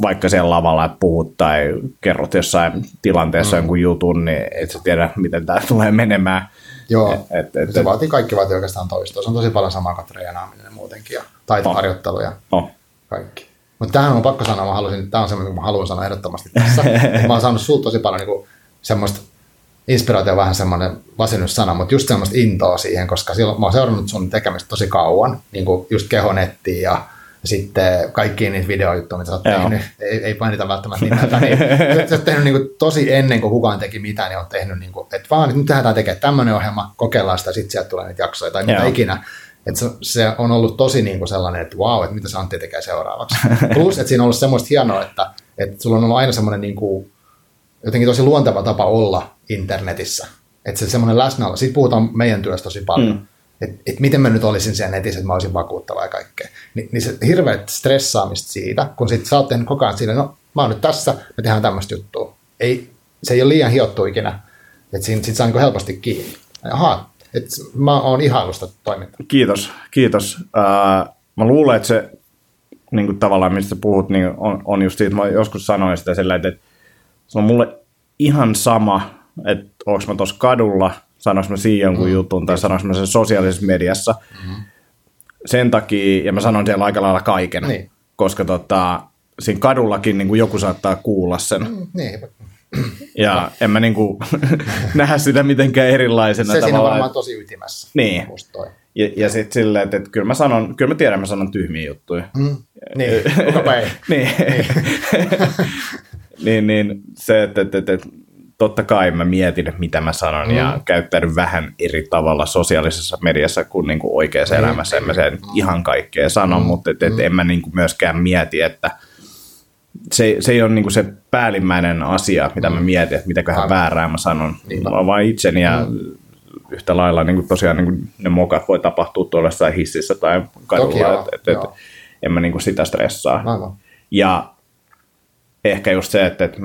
vaikka siellä lavalla puhut tai kerrot jossain tilanteessa mm. jonkun jutun, niin et sä tiedä, miten tämä tulee menemään. Joo, et, et, se vaatii, kaikki vaatii oikeastaan toistoa. Se on tosi paljon samaa kuin treenaaminen muutenkin ja taitoharjoittelu ja oh. kaikki. Mutta tähän on pakko sanoa, mä halusin, tämä on semmoinen, mitä mä haluan sanoa ehdottomasti tässä. [LAUGHS] mä oon saanut sulta tosi paljon niin kuin, semmoista inspiraatio vähän semmoinen sana, mutta just semmoista intoa siihen, koska silloin mä oon seurannut sun tekemistä tosi kauan, niin kuin just kehonettiin ja sitten kaikkiin niitä videojuttuja, mitä sä oot Joo. tehnyt, ei, ei mainita välttämättä nimeltä, niin [LAUGHS] sä oot tehnyt niin kuin tosi ennen kuin kukaan teki mitään, niin oot tehnyt, niin kuin, että vaan nyt tehdään tekemään tämmöinen ohjelma, kokeillaan sitä, sitten sieltä tulee niitä jaksoja tai mitä ikinä. Että se, se on ollut tosi niin kuin sellainen, että wow, että mitä se Antti tekee seuraavaksi. Plus, että siinä on ollut semmoista hienoa, että, että sulla on ollut aina semmoinen niin kuin, jotenkin tosi luonteva tapa olla internetissä. Että se semmoinen läsnäolo, siitä puhutaan meidän työstä tosi paljon. Mm. Että et miten mä nyt olisin siellä netissä, että mä olisin vakuuttava ja kaikkea. Ni, niin se hirveät stressaamista siitä, kun sit sä oot tehnyt koko ajan siinä, no mä oon nyt tässä, me tehdään tämmöistä juttua. Ei, se ei ole liian hiottu ikinä, että siinä sit saa niin helposti kiinni. Ahaa, että mä oon ihailusta toimintaa. Kiitos, kiitos. Uh, mä luulen, että se niin kuin tavallaan, mistä puhut, niin on, on just siitä, mä joskus sanoin sitä sillä, että, että se on mulle ihan sama, että onko mä tuossa kadulla, sanoinko mä siinä jonkun mm. jutun tai sanoinko mä sen sosiaalisessa mediassa. Mm. Sen takia, ja mä sanon siellä aika lailla kaiken, niin. koska tota, siinä kadullakin niin kuin joku saattaa kuulla sen. Mm, niin. Ja en mä niinku [LAUGHS] nähdä sitä mitenkään erilaisena. Se siinä on varmaan tosi ytimessä. Niin. Ja, ja sitten silleen, että, että kyllä mä sanon, kyllä mä tiedän, mä sanon tyhmiä juttuja. Mm. Niin, [LAUGHS] kukapa ei. niin. [LAUGHS] niin, niin, se, että, että, että, että totta kai mä mietin, mitä mä sanon mm. ja käyttäydyn vähän eri tavalla sosiaalisessa mediassa kuin, niin kuin oikeassa mm. elämässä. En mä sen ihan kaikkea sano, mm. mutta et, et mm. en mä niin kuin myöskään mieti, että se, se ei ole niin kuin se päällimmäinen asia, mitä mä mm. mietin, että mitäköhän Aivan. väärää mä sanon. Niin. Mä vaan itseni ja mm. yhtä lailla niin kuin tosiaan niin kuin ne mokat voi tapahtua tuolla jossain hississä tai kadulla, että et, et, en mä niin kuin sitä stressaa. Aivan. Ja ehkä just se, että, että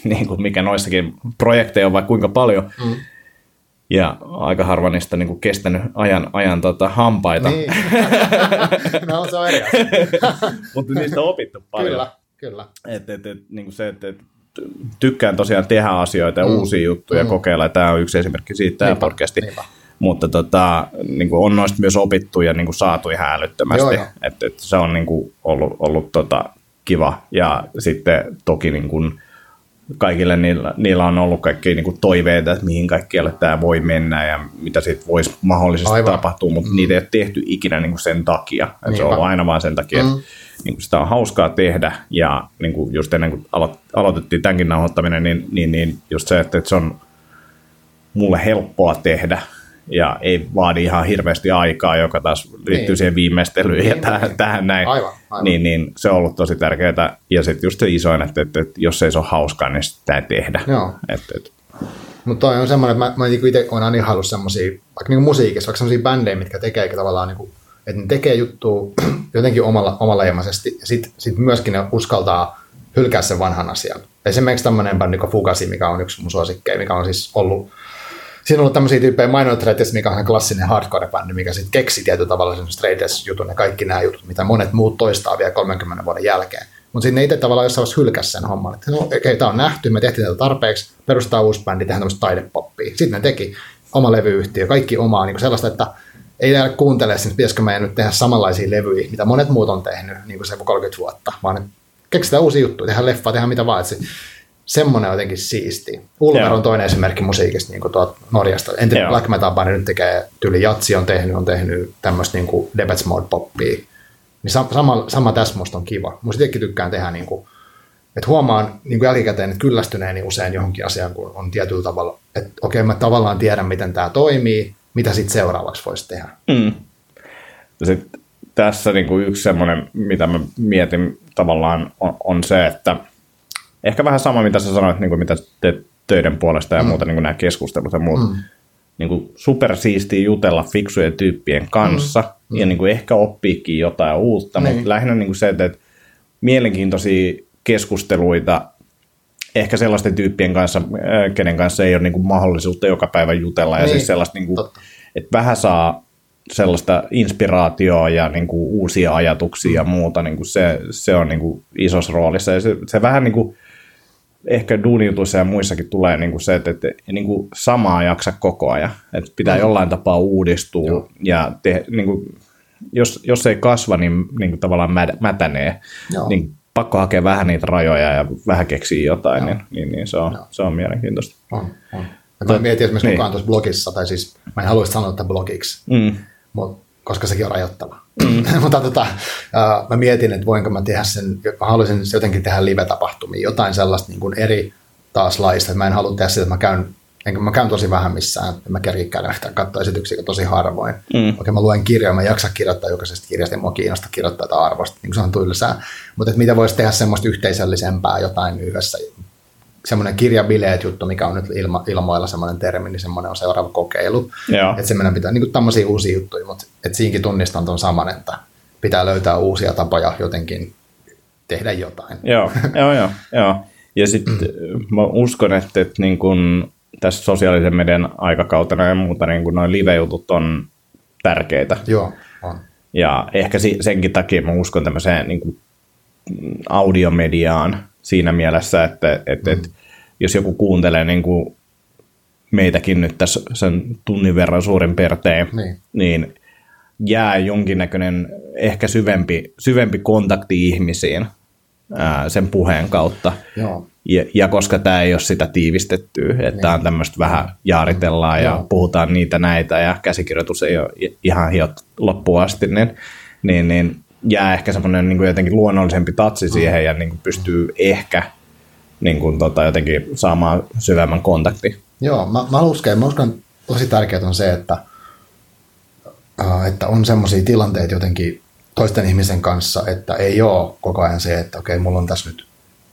[LAUGHS] niin kuin mikä noissakin projekteja on vaikka kuinka paljon, mm. ja aika harva niistä niin kuin kestänyt ajan, ajan tota, hampaita. Niin. [LAUGHS] no se on eri [LAUGHS] Mutta niistä on opittu paljon. Kyllä, kyllä. Et, et, et, niin kuin se, että et, tykkään tosiaan tehdä asioita ja mm. uusia juttuja mm. kokeilla, ja tämä on yksi esimerkki siitä, tämä podcasti. Niinpä. Mutta tota, niin kuin on noista myös opittu ja niin kuin saatu ihan älyttömästi. Että et se on niin kuin ollut, ollut tota, kiva. Ja sitten toki niin kuin kaikille niillä, niillä on ollut kaikki niin kuin toiveita, että mihin kaikkialle tämä voi mennä ja mitä sitten voisi mahdollisesti Aivan. tapahtua, mutta mm. niitä ei ole tehty ikinä niin kuin sen takia. Että se on ollut aina vain sen takia, mm. että niin kuin sitä on hauskaa tehdä ja niin kuin just ennen kuin alo- aloitettiin tämänkin nauhoittaminen, niin, niin, niin just se, että, että se on mulle helppoa tehdä ja ei vaadi ihan hirveästi aikaa, joka taas liittyy niin. siihen viimeistelyyn niin, ja niin, tähän, niin. tähän näin. Aivan, aivan. Niin, niin se on ollut tosi tärkeää. Ja sitten just se isoin, että, että, että jos ei se ole hauskaa, niin sitä ei tehdä. Joo. Että, että. Mutta toi on semmoinen, että mä, mä niinku itse olen aina ihaillut semmoisia, vaikka niinku musiikissa, vaikka semmoisia bändejä, mitkä tekee tavallaan, niinku, että ne tekee juttua [CLEARS THROAT] jotenkin omalla, omaleimaisesti, ja sitten sit myöskin ne uskaltaa hylkää sen vanhan asian. Esimerkiksi tämmöinen bändi kuin Fugasi, mikä on yksi mun suosikkeja, mikä on siis ollut siinä on ollut tämmöisiä tyyppejä Minor Threats, mikä on klassinen hardcore-bändi, mikä sitten keksi tietyllä tavalla sen straight jutun ja kaikki nämä jutut, mitä monet muut toistaa vielä 30 vuoden jälkeen. Mutta sitten ne itse tavallaan jossain vaiheessa hylkäs sen homman, että no, okay, tämä on nähty, me tehtiin tätä tarpeeksi, perustaa uusi bändi, tehdään tämmöistä taidepoppia. Sitten ne teki oma levyyhtiö, kaikki omaa, niin sellaista, että ei jäädä kuuntele, että pitäisikö meidän nyt tehdä samanlaisia levyjä, mitä monet muut on tehnyt niin kuin se 30 vuotta, vaan keksitään uusia juttuja, tehdään leffa, tehdään mitä vaan. Semmoinen jotenkin siisti. Ulver on toinen esimerkki musiikista niin kuin Norjasta. En tiedä, Black Metal Band nyt tekee, tyyli Jatsi on tehnyt, on tehnyt tämmöistä niin Debates Mode poppia. Niin sama, sama tässä musta on kiva. Musta itsekin tykkään tehdä niin kuin, että huomaan niin kuin jälkikäteen, että kyllästyneeni usein johonkin asiaan, kun on tietyllä tavalla, että okei, mä tavallaan tiedän, miten tämä toimii, mitä sitten seuraavaksi voisi tehdä. Mm. Sitten tässä niin kuin yksi semmoinen, mitä mä mietin tavallaan, on, on se, että – ehkä vähän sama, mitä sä sanoit, niin kuin mitä teet töiden puolesta ja mm. muuta, niin kuin nämä keskustelut ja muut. Mm. Niin kuin supersiistiä jutella fiksujen tyyppien kanssa mm. ja niin kuin ehkä oppiikin jotain uutta, niin. mutta lähinnä niin kuin se, että mielenkiintoisia keskusteluita ehkä sellaisten tyyppien kanssa, äh, kenen kanssa ei ole niin kuin mahdollisuutta joka päivä jutella ja niin. siis sellaista, niin kuin, että vähän saa sellaista inspiraatioa ja niin kuin uusia ajatuksia ja muuta, niin kuin se, se on niin kuin isossa roolissa. Ja se, se vähän niin kuin, ehkä duunijutuissa ja muissakin tulee niin kuin se, että, että niin kuin samaa jaksa koko ajan. Että pitää mm. jollain tapaa uudistua Joo. ja te, niin kuin, jos, jos ei kasva, niin, niin kuin tavallaan mätänee. Joo. Niin pakko hakea vähän niitä rajoja ja vähän keksiä jotain, niin, niin, niin se, on, se on mielenkiintoista. On, on. mä mietin esimerkiksi niin. mukaan tuossa blogissa, tai siis mä en haluaisi sanoa että blogiksi, mm. mutta koska sekin on rajoittava. Mm. [LAUGHS] Mutta tota, uh, mä mietin, että voinko mä tehdä sen, mä haluaisin jotenkin tehdä live-tapahtumia, jotain sellaista niin kuin eri taas laista, mä en halua tehdä sitä, että mä käyn, enkä mä käyn tosi vähän missään, että mä kerkin käydä yhtään katsoa esityksiä tosi harvoin. Mm. Okei, mä luen kirjoja, mä jaksa kirjoittaa jokaisesta kirjasta, ja mua kiinnostaa kirjoittaa tätä arvosta, niin kuin se on tylsää. Mutta että mitä voisi tehdä semmoista yhteisöllisempää jotain yhdessä, semmoinen kirjabileet juttu, mikä on nyt ilma, ilmoilla semmoinen termi, niin semmoinen on seuraava kokeilu. Että semmoinen pitää, niin kuin tämmöisiä uusia juttuja, mutta että siinkin tunnistan tuon saman, että pitää löytää uusia tapoja jotenkin tehdä jotain. Joo, joo, joo. joo. Ja sitten [CLEARS THROAT] mä uskon, että, että niin kun tässä sosiaalisen median aikakautena ja muuta niin kun noin live-jutut on tärkeitä. Joo, on. Ja ehkä senkin takia mä uskon tämmöiseen niin kuin audiomediaan siinä mielessä, että, että, mm. että jos joku kuuntelee niin kuin meitäkin nyt tässä sen tunnin verran suurin perteen, niin, niin jää jonkinnäköinen ehkä syvempi, syvempi kontakti ihmisiin ää, sen puheen kautta. Joo. Ja, ja koska tämä ei ole sitä tiivistettyä, että niin. tämä on tämmöistä vähän jaaritellaan ja Joo. puhutaan niitä näitä ja käsikirjoitus ei ole ihan hiot loppuun asti, niin, niin, niin jää ehkä semmoinen niin jotenkin luonnollisempi tatsi mm. siihen ja niin kuin pystyy ehkä niin kuin, tota, jotenkin saamaan syvemmän kontakti. Joo, mä, mä uskon, mä uskon tosi tärkeää on se, että, äh, että on semmoisia tilanteita jotenkin toisten ihmisen kanssa, että ei ole koko ajan se, että okei, mulla on tässä nyt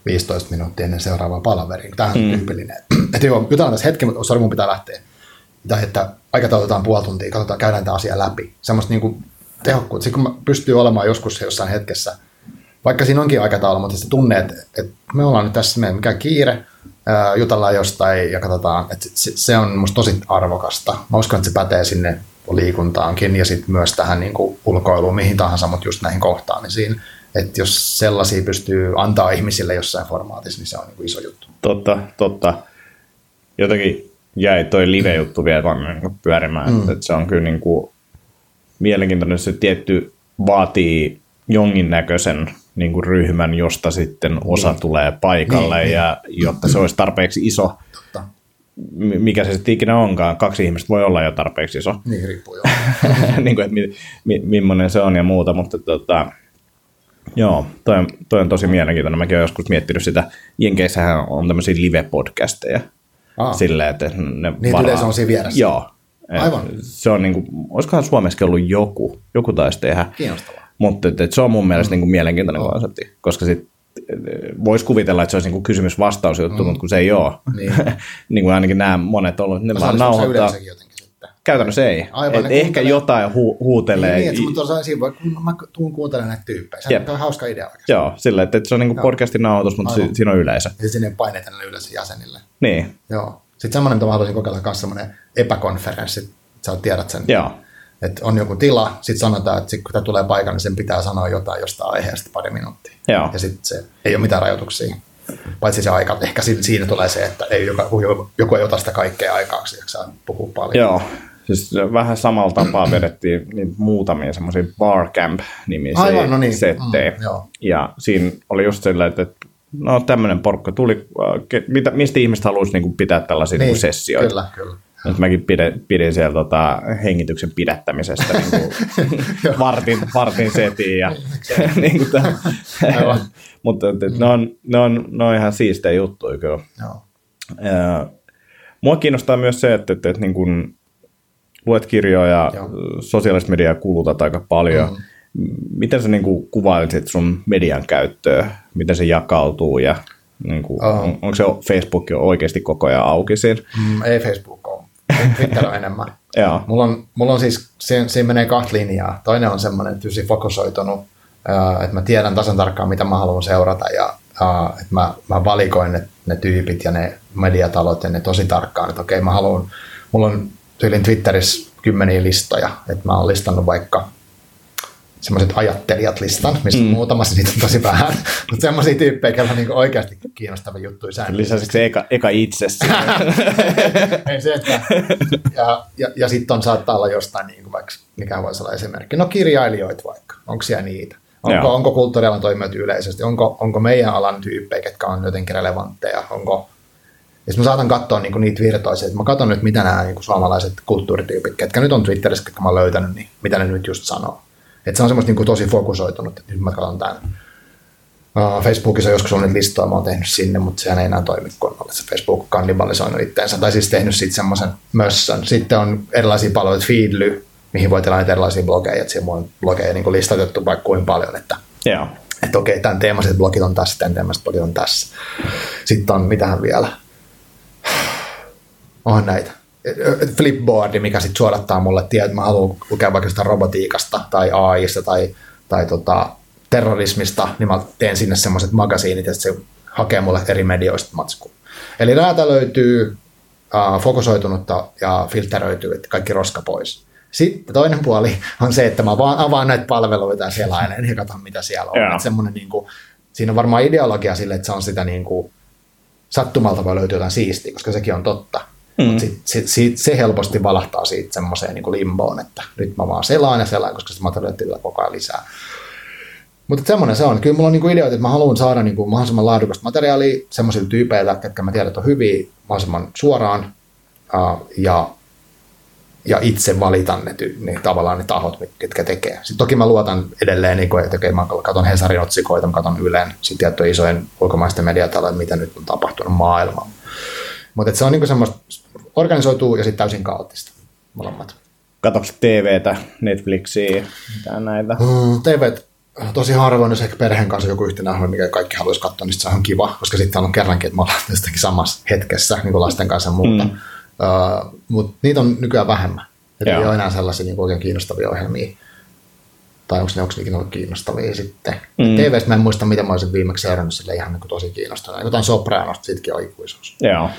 15 minuuttia ennen seuraavaa palaveria. Tämähän on mm. tyypillinen. [CLEARS THROAT] Että joo, jutellaan tässä hetki, mutta sorry, mun pitää lähteä. Tai että aikataulutetaan puoli tuntia, katsotaan, käydään tämä asia läpi. Semmoista niin kuin tehokkuutta. Sitten kun pystyy olemaan joskus jossain hetkessä, vaikka siinä onkin aikataulu, mutta se tunne, että, että me ollaan nyt tässä, meidän mikä kiire, ää, jutellaan jostain ja katsotaan, että se, on musta tosi arvokasta. Mä uskon, että se pätee sinne liikuntaankin ja sitten myös tähän niin kuin ulkoiluun, mihin tahansa, mutta just näihin kohtaamisiin. Että jos sellaisia pystyy antaa ihmisille jossain formaatissa, niin se on niin kuin iso juttu. Totta, totta. Jotenkin jäi toi live-juttu vielä vaan niin pyörimään. Mm. Että se on kyllä niin kuin mielenkiintoinen. Se tietty vaatii jonkinnäköisen niin kuin ryhmän, josta sitten osa niin. tulee paikalle, niin, ja niin. jotta se olisi tarpeeksi iso, Totta. mikä se sitten ikinä onkaan, kaksi ihmistä voi olla jo tarpeeksi iso. Niin, riippuu jo. [LAUGHS] niin kuin, että mi, mi, millainen se on ja muuta, mutta tota, joo, toi on, toi on tosi mielenkiintoinen. Mäkin olen joskus miettinyt sitä, Jenkeissähän on tämmöisiä live-podcasteja, Aa. silleen, että ne niin, varaa... on siinä vieressä. Joo. Aivan. Se on niin kuin, olisikohan Suomessakin ollut joku, joku taisi tehdä. Kiinnostavaa. Mutta et, et se on mun mielestä mm. niin kuin mielenkiintoinen oh. konsepti, koska sit voisi kuvitella, että se olisi niin kysymys-vastausjuttu, mm. mutta kun se ei ole. Niin. [LAUGHS] niin kuin ainakin nämä monet ollut, ne no, vaan nauhoittaa. Käytännössä ei. Aivan, Et ehkä jotain hu- huutelee. Niin, niin että on siinä, kun mä tuun kuuntelemaan näitä tyyppejä. Se on hauska idea oikeastaan. Joo, sillä että se on niin kuin podcastin nauhoitus, mutta Aivan. siinä on yleisö. Ja sinne painetaan näille yleisön jäsenille. Niin. Joo. Sitten semmoinen, mitä mä haluaisin kokeilla, myös semmoinen epäkonferenssi. Sä tiedät sen. Joo että on joku tila, sitten sanotaan, että sit kun tämä tulee paikalle, niin sen pitää sanoa jotain jostain aiheesta pari minuuttia. Joo. Ja sitten se ei ole mitään rajoituksia. Paitsi se aika, ehkä siinä tulee se, että ei, joku, joku ei ota sitä kaikkea aikaaksi, ja saa puhua paljon. Joo, siis vähän samalla tapaa [CLEARS THROAT] vedettiin niin muutamia semmoisia barcamp-nimisiä Aivan, no niin. settejä. Mm, ja siinä oli just silleen, että no tämmöinen porukka tuli, äh, mitä, mistä ihmiset haluaisi niin pitää tällaisia niin, sessioita. Kyllä, kyllä. Nyt mäkin pidin, pidin siellä tota, hengityksen pidättämisestä niin kuin [LAUGHS] vartin, vartin setiin. Ja, [LAUGHS] [LAUGHS] niin kuin Mutta ne, on, ne, on, ne on ihan siistejä juttuja kyllä. Joo. Ja, mua kiinnostaa myös se, että, että, että niin kuin luet kirjoja ja Joo. sosiaalista mediaa kulutat aika paljon. Mm. Miten sä niin kuin kuvailisit sun median käyttöä? Miten se jakautuu ja niin kuin, on, onko se Facebook jo oikeasti koko ajan auki siinä? Mm, ei Facebook. Twitter on enemmän. Joo. Mulla on, mulla on siis, siinä, siinä menee kahta linjaa. Toinen on semmoinen tysi fokusoitunut, että mä tiedän tasan tarkkaan, mitä mä haluan seurata ja että mä, mä valikoin ne, ne tyypit ja ne mediatalot ja ne tosi tarkkaan, että okei mä haluan, mulla on tyylin Twitterissä kymmeniä listoja, että mä oon listannut vaikka semmoiset ajattelijat listan, missä mm. muutamassa niitä on tosi vähän, [LAUGHS] mutta semmoisia tyyppejä, joilla on niin oikeasti kiinnostavia juttuja säännöllisesti. Lisäksi se eka, eka itse [LAUGHS] Ei se, että, ja, ja, ja sitten on saattaa olla jostain, niin kuin vaikka, mikä voisi olla esimerkki, no kirjailijoita vaikka, onko siellä niitä? Onko, onko kulttuurialan toimijoita yleisesti? Onko, onko meidän alan tyyppejä, ketkä on jotenkin relevantteja? Onko, ja mä saatan katsoa niin niitä virtoisia, että mä katson nyt, mitä nämä niin suomalaiset kulttuurityypit, ketkä nyt on Twitterissä, ketkä mä oon löytänyt, niin mitä ne nyt just sanoo. Että se on semmoista niin kuin tosi fokusoitunut, että nyt mä katson tämän. Uh, Facebookissa joskus on listoja, mä oon tehnyt sinne, mutta sehän ei enää toimi kunnolla. Se Facebook on kannibalisoinut itteensä, tai siis tehnyt sitten semmoisen mössön. Sitten on erilaisia palveluita, Feedly, mihin voi tilata erilaisia blogeja, että siellä on blogeja niin listatettu vaikka kuin paljon, että, yeah. että okei, tämän teemaiset blogit on tässä, tämän teemaiset blogit on tässä. Sitten on, mitähän vielä, [SIGHS] on näitä flipboardi, mikä sitten suodattaa mulle, että mä haluan lukea vaikka sitä robotiikasta tai AIsta tai, tai tota, terrorismista, niin mä teen sinne semmoiset magasiinit, että se hakee mulle eri medioista matskua. Eli löytyy uh, fokusoitunutta ja filteröityy, että kaikki roska pois. Sitten toinen puoli on se, että mä vaan avaan näitä palveluita ja selailen ja katson, mitä siellä on. Että semmoinen, niin kuin, siinä on varmaan ideologia sille, että se on sitä niin kuin, sattumalta voi löytyä jotain siistiä, koska sekin on totta. Mm. Mutta sit, sit, sit, se helposti valahtaa siitä semmoiseen niin limboon, että nyt mä vaan selaan ja selaan, koska se materiaalia tulee koko ajan lisää. Mutta semmoinen se on. Kyllä mulla on niinku ideoita, että mä haluan saada niinku mahdollisimman laadukasta materiaalia semmoisilta tyypeiltä, ketkä mä tiedän, että on hyviä mahdollisimman suoraan uh, ja, ja itse valitan ne, ty, ne, tavallaan ne tahot, ketkä tekee. Sitten toki mä luotan edelleen, niin kun, että mä katson Hesarin otsikoita, mä katson Ylen, sitten tiettyjä isojen ulkomaisten mediataloja, mitä nyt on tapahtunut maailmalla. Mutta se on niinku semmoista organisoituu ja sitten täysin kaoottista molemmat. Katsoksi TVtä, Netflixiä, mitä näitä? Mm, TVt tosi harvoin, jos ehkä perheen kanssa joku yhtenä ohjelma, mikä kaikki haluaisi katsoa, niin se on kiva, koska sitten on kerrankin, että me ollaan samassa hetkessä niin kuin lasten kanssa ja muuta. Mm. Uh, Mutta niitä on nykyään vähemmän. Eli ei ole enää sellaisia niin oikein kiinnostavia ohjelmia. Tai onko ne, onko ne ollut kiinnostavia sitten. Mm. TVstä mä en muista, mitä mä olisin viimeksi seurannut sille ihan niin kuin tosi kiinnostavaa. Jotain Sopranosta, sittenkin on ikuisuus. Joo.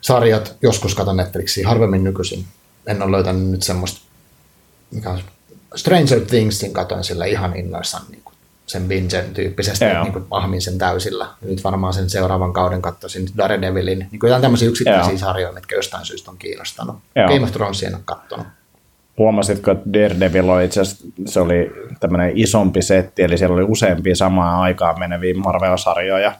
Sarjat, joskus katon Netflixiä, harvemmin nykyisin. En ole löytänyt nyt semmoista, mikä on Stranger Thingsin katoin sillä ihan innoissaan niin kuin sen bingen tyyppisesti, yeah. niin kuin ahmin sen täysillä. Nyt varmaan sen seuraavan kauden katsoisin Daredevilin, niin kuin jotain tämmöisiä yksittäisiä yeah. sarjoja, mitkä jostain syystä on kiinnostanut. Yeah. Game of Thrones en ole katsonut. Huomasitko, että Daredevil oli itse asiassa, se oli tämmöinen isompi setti, eli siellä oli useampia samaan aikaan meneviä Marvel-sarjoja,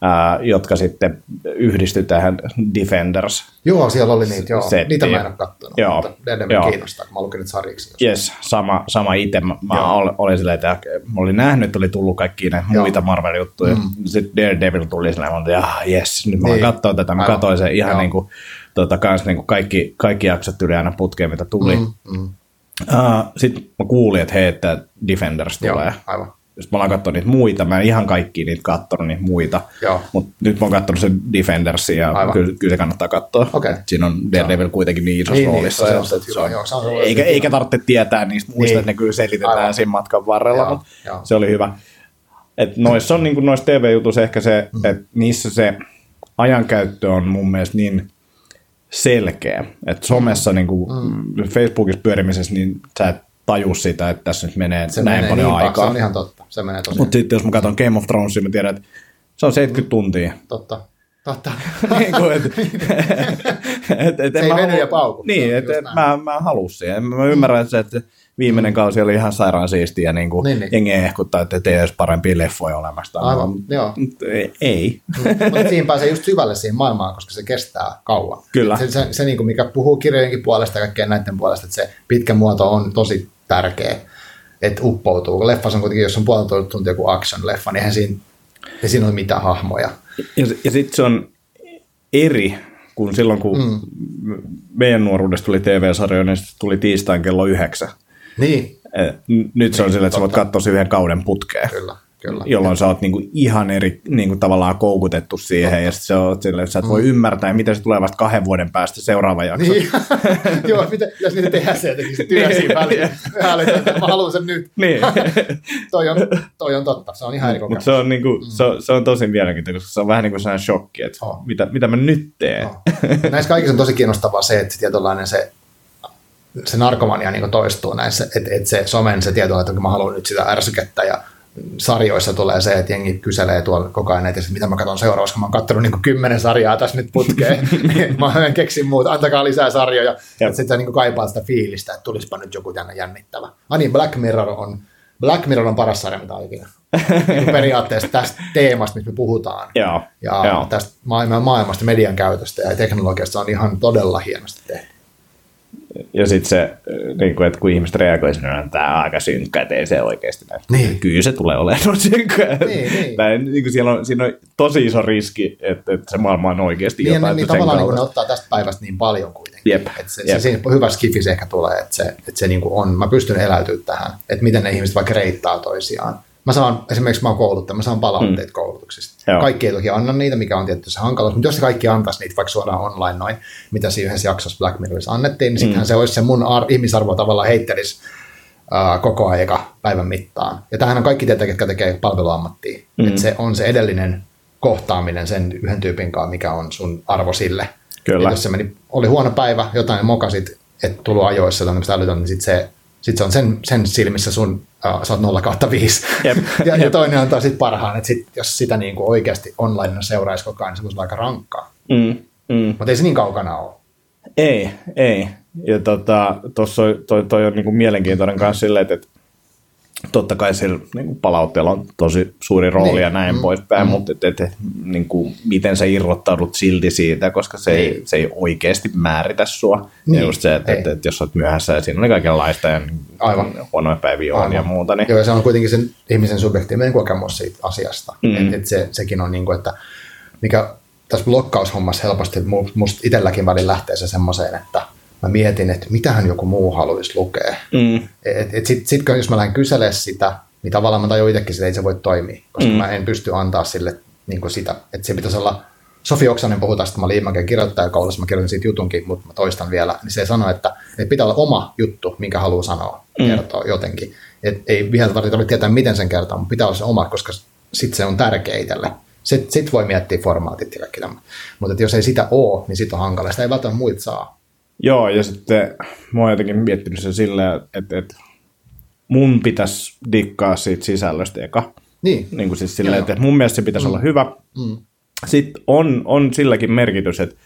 ää, jotka sitten yhdistyi tähän Defenders. Joo, siellä oli niitä, joo. Setti. Niitä mä en ole katsonut, joo. mutta Daredevil kiinnostaa, kun mä lukin nyt sarjiksi. Yes, sama, sama itse. Mä, mä olin silleen, että mä olin nähnyt, että oli tullut kaikki ne muita Marvel-juttuja. Mm. Sitten Daredevil tuli silleen, että ah, yes, nyt mä niin. katsoin tätä. Mä katsoin sen ihan niin kuin, tota, kans niin kuin kaikki, kaikki jaksot yli aina putkeen, mitä tuli. Mm, mm. Uh, Sitten mä kuulin, että hei, että Defenders tulee. Joo, aivan jos mä ollaan katsonut niitä muita, mä en ihan kaikki niitä katsonut niitä muita, mutta nyt mä oon katsonut sen Defendersin ja kyllä, kyllä, se kannattaa katsoa. Okay. Siinä on Daredevil kuitenkin niin isossa niin, roolissa. Niin, se on, se on, se on, eikä, eikä tarvitse tietää niistä muista, niin. että ne kyllä selitetään Aivan. siinä matkan varrella, joo, mutta joo. se oli hyvä. Et noissa on niin kuin noissa TV-jutuissa ehkä se, mm. että niissä se ajankäyttö on mun mielestä niin selkeä. Että somessa, niin kuin mm. Facebookissa pyörimisessä, niin sä et taju sitä, että tässä nyt menee se näin menee paljon niin aikaa. Se on ihan totta. Se menee tosi. Mutta sitten jos mä katson Game of Thronesia, mä tiedän, että se on 70 tuntia. Totta. Totta. [LAUGHS] niin kuin, [LAUGHS] et, et, et, se ei veny ja pauku. Niin, että et, mä, mä halusin siihen. Mä ymmärrän, että, että viimeinen mm. kausi oli ihan sairaan siistiä ja niin kuin niin, niin. jengi ehkuttaa, että ei edes parempia leffoja olemassa. Aivan, no, joo. Ei. Mm. Mutta siinä pääsee just syvälle siihen maailmaan, koska se kestää kauan. Kyllä. Se, se, se niin kuin mikä puhuu kirjojenkin puolesta ja kaikkien näiden puolesta, että se pitkä muoto on tosi tärkeä, että uppoutuu. Leffa on kuitenkin, jos on puolitoista tuntia joku action-leffa, niin eihän siinä, ei siinä ole mitään hahmoja. Ja, ja sitten se on eri kuin silloin, kun mm. meidän nuoruudessa tuli TV-sarjoja, niin tuli tiistain kello yhdeksän. Niin. Nyt se on niin, sillä, että sä voit katsoa yhden kauden putkeen. Kyllä. Kyllä. jolloin sä oot niinku ihan eri niinku tavallaan koukutettu siihen Totta. ja se on sille, että sä et mm. voi ymmärtää, miten se tulee vasta kahden vuoden päästä seuraava jakso. Niin. [LAUGHS] Joo, miten, jos niitä tehdään se jotenkin se työ siinä väliin. mä haluan sen nyt. Niin. [LAUGHS] toi, on, toi on totta, se on ihan eri Mutta se on, niinku, mm. se, on, se on tosi mielenkiintoista, koska se on vähän niin kuin sellainen shokki, että oh. mitä, mitä mä nyt teen. Oh. Näissä kaikissa on tosi kiinnostavaa se, että se tietynlainen se se narkomania niin toistuu näissä, että, että se somen se tieto, että mä haluan nyt sitä ärsykettä ja sarjoissa tulee se, että jengi kyselee tuolla koko ajan että mitä mä katson seuraavaksi, kun mä oon katsonut niin kymmenen sarjaa tässä nyt putkeen, [LAUGHS] niin mä en keksi muuta, antakaa lisää sarjoja. Sitten sä niin kaipaat sitä fiilistä, että tulispa nyt joku tänne jännittävä. Ah niin, Black Mirror on, Black Mirror on paras sarja, mitä ikinä. niin [LAUGHS] periaatteessa tästä teemasta, mistä me puhutaan. Joo, ja joo. tästä maailmasta, median käytöstä ja teknologiasta on ihan todella hienosti tehty ja sitten se, niin kuin, että kun ihmiset reagoi sinne, että tämä on aika synkkä, että ei se oikeasti näy. Niin. Kyllä se tulee olemaan synkkä. Niin, niin. Niin kuin siellä on, siinä on tosi iso riski, että, että se maailma on oikeasti niin, jotain. Niin, niin tavallaan niin ne ottaa tästä päivästä niin paljon kuitenkin. Jep. Että se, Jep. se, siinä hyvä skifis ehkä tulee, että se, että se niin kuin on, mä pystyn eläytymään tähän, että miten ne ihmiset vaikka reittaa toisiaan mä saan, esimerkiksi mä oon kouluttaja, mä saan palautteita mm. koulutuksista. Joo. Kaikki ei toki anna niitä, mikä on tietysti se hankaluus, mutta jos kaikki antaisi niitä vaikka suoraan online noin, mitä siinä yhdessä jaksossa Black Mirrorissa annettiin, niin sittenhän mm. se olisi se mun ar- ihmisarvo tavallaan heittelisi uh, koko aika päivän mittaan. Ja tämähän on kaikki tietää, ketkä tekee palveluammattia. Mm. Että se on se edellinen kohtaaminen sen yhden tyypin kanssa, mikä on sun arvo sille. Kyllä. Et jos se meni, oli huono päivä, jotain mokasit, et tullut ajoissa tai niin sit se, sit se on sen, sen silmissä sun, uh, sä oot 0 kautta 5. Jep, [LAUGHS] ja, jep. ja, toinen antaa sitten parhaan, että sit, jos sitä niin kuin oikeasti online seuraisi koko ajan, niin se voisi olla aika rankkaa. Mm, mm. Mutta ei se niin kaukana ole. Ei, ei. Ja tota, tossa toi, toi on niinku mielenkiintoinen kanssa silleen, että totta kai sillä niinku palautteella on tosi suuri rooli Niin. ja näin Mm. poispäin, Mm. mutta et, et, et, niinku, miten sä irrottaudut silti siitä, koska se ei, Niin. se ei oikeasti määritä sua. Niin, Ja just se, että et, et, jos oot myöhässä ja siinä on kaikenlaista ja Aivan. huonoja päiviä on Aivan. ja muuta, niin Joo, ja se on kuitenkin sen ihmisen subjektiivinen kokemus siitä asiasta. Mm. Et, et se, sekin on niin kuin, että mikä tässä blokkaushommassa helposti mu- musta itselläkin välillä lähtee se semmoiseen, että mä mietin, että mitähän joku muu haluaisi lukea. mm, Et, et sit, sit, jos mä lähden kyselemään sitä, niin tavallaan mä tajun itsekin, että ei se voi toimia, koska Mm. mä en pysty antaa sille niin kuin sitä. Että se pitäisi olla, Sofi Oksanen puhuu tästä, mä olin Iimanken kirjoittajakoulussa, mä kirjoitin siitä jutunkin, mutta mä toistan vielä, niin se sanoi, että, että pitää olla oma juttu, minkä haluaa sanoa, Mm. kertoa jotenkin. Et ei vielä tarvitse tietää, miten sen kertoo, mutta pitää olla se oma, koska sitten se on tärkeä itselle. Sitten sit voi miettiä formaatit ja kaikki tämä. Mutta jos ei sitä ole, niin sitten on hankala. Sitä ei välttämättä muita saa. Joo, ja sitten mä oon jotenkin miettinyt sen silleen, että, että mun pitäisi dikkaa siitä sisällöstä eka. Niin, Niin kuin siis silleen, Joo. että mun mielestä se pitäisi mm. olla hyvä. Mm. Sitten on, on silläkin merkitys, että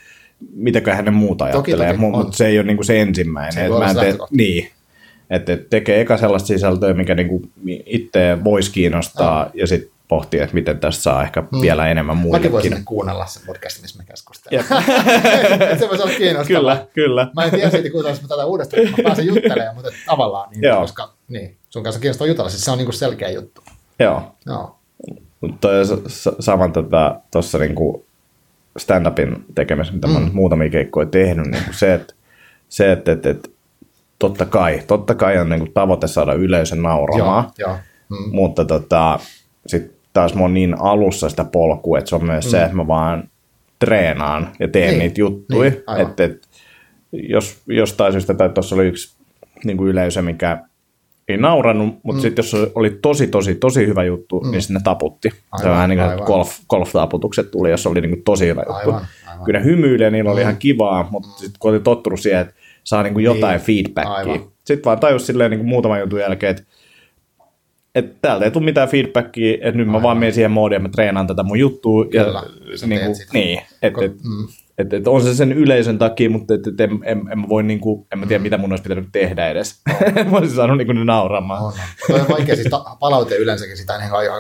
mitäköhän ne muuta Toki, ajattelee, toki, on. mutta se ei ole niinku se ensimmäinen. Se ei Et voi mä en tee, niin, että et tekee eka sellaista sisältöä, mikä niinku itse voisi kiinnostaa, ja sitten pohtii, että miten tästä saa ehkä mm. vielä enemmän Mäkin voisin muillekin. kuunnella sen podcastin, missä me keskustellaan. [LAUGHS] Se voisi olla kiinnostavaa. Kyllä, kyllä. Mä en tiedä siitä, kuunnella mä tätä uudestaan, kun mä pääsen juttelemaan, mutta tavallaan, niin, Joo. koska niin, sun kanssa kiinnostaa jutella, siis se on niinku selkeä juttu. Joo. Joo. Mutta saman tuossa tota, niinku stand-upin tekemisessä, mitä mm. mä oon nyt muutamia keikkoja tehnyt, niin kuin se, että se, että, että, että totta kai, totta kai on niinku tavoite saada yleisön nauramaan, Joo, joo. Mm. mutta tota, sitten taas mä oon niin alussa sitä polkua, että se on myös mm. se, että mä vaan treenaan ja teen Niin, niitä juttuja. niin, aivan. että et, jos jostain syystä, tai tuossa oli yksi niin kuin yleisö, mikä ei naurannut, mutta mm. sitten jos oli tosi, tosi, tosi hyvä juttu, mm. niin sinne taputti. se Aivan, vähän niin kuin golf, golf-taputukset tuli, jos oli niin kuin tosi hyvä juttu. Aivan, aivan. Kyllä ne hymyilee, niillä oli ihan kivaa, mutta sitten kun oli tottunut siihen, että saa niin kuin jotain Niin, feedbackia. aivan. Sitten vaan tajus silleen niin kuin muutaman jutun jälkeen, että että täältä ei tule mitään feedbackia, että nyt mä Aivan. vaan menen siihen moodiin, että mä treenaan tätä mun juttua. Kyllä, ja, sä niin, teet kuin, sitä. niin että Ko- et, mm. et, et on se sen yleisön takia, mutta et, et en, en, en, mä voi, niin kuin, en mä tiedä, mitä mun olisi pitänyt tehdä edes. [LAUGHS] mä olisin saanut niin kuin ne nauramaan. On, on. On vaikea, siis ta- palaute yleensäkin sitä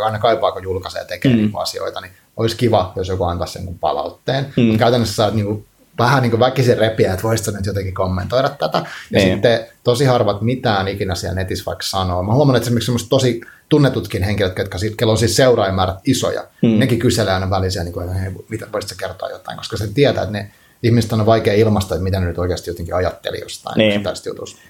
aina kaipaa, kun julkaisee ja tekee mm. niin asioita, niin olisi kiva, jos joku antaisi sen palautteen. Mm. Mutta käytännössä sä oot niin kuin, vähän niin kuin väkisin repiä, että voisit sä nyt jotenkin kommentoida tätä. Ja Niin. sitten tosi harvat mitään ikinä siellä netissä vaikka sanoo. Mä huomannut, että esimerkiksi tosi tunnetutkin henkilöt, jotka sit, kello on siis seuraajamäärät isoja, mm. nekin kyselee aina välisiä, niin kuin, että hei, mitä voisitko kertoa jotain, koska se tietää, että ne ihmiset on vaikea ilmaista, että mitä ne nyt oikeasti jotenkin ajatteli jostain Niin. yksittäisestä jutusta.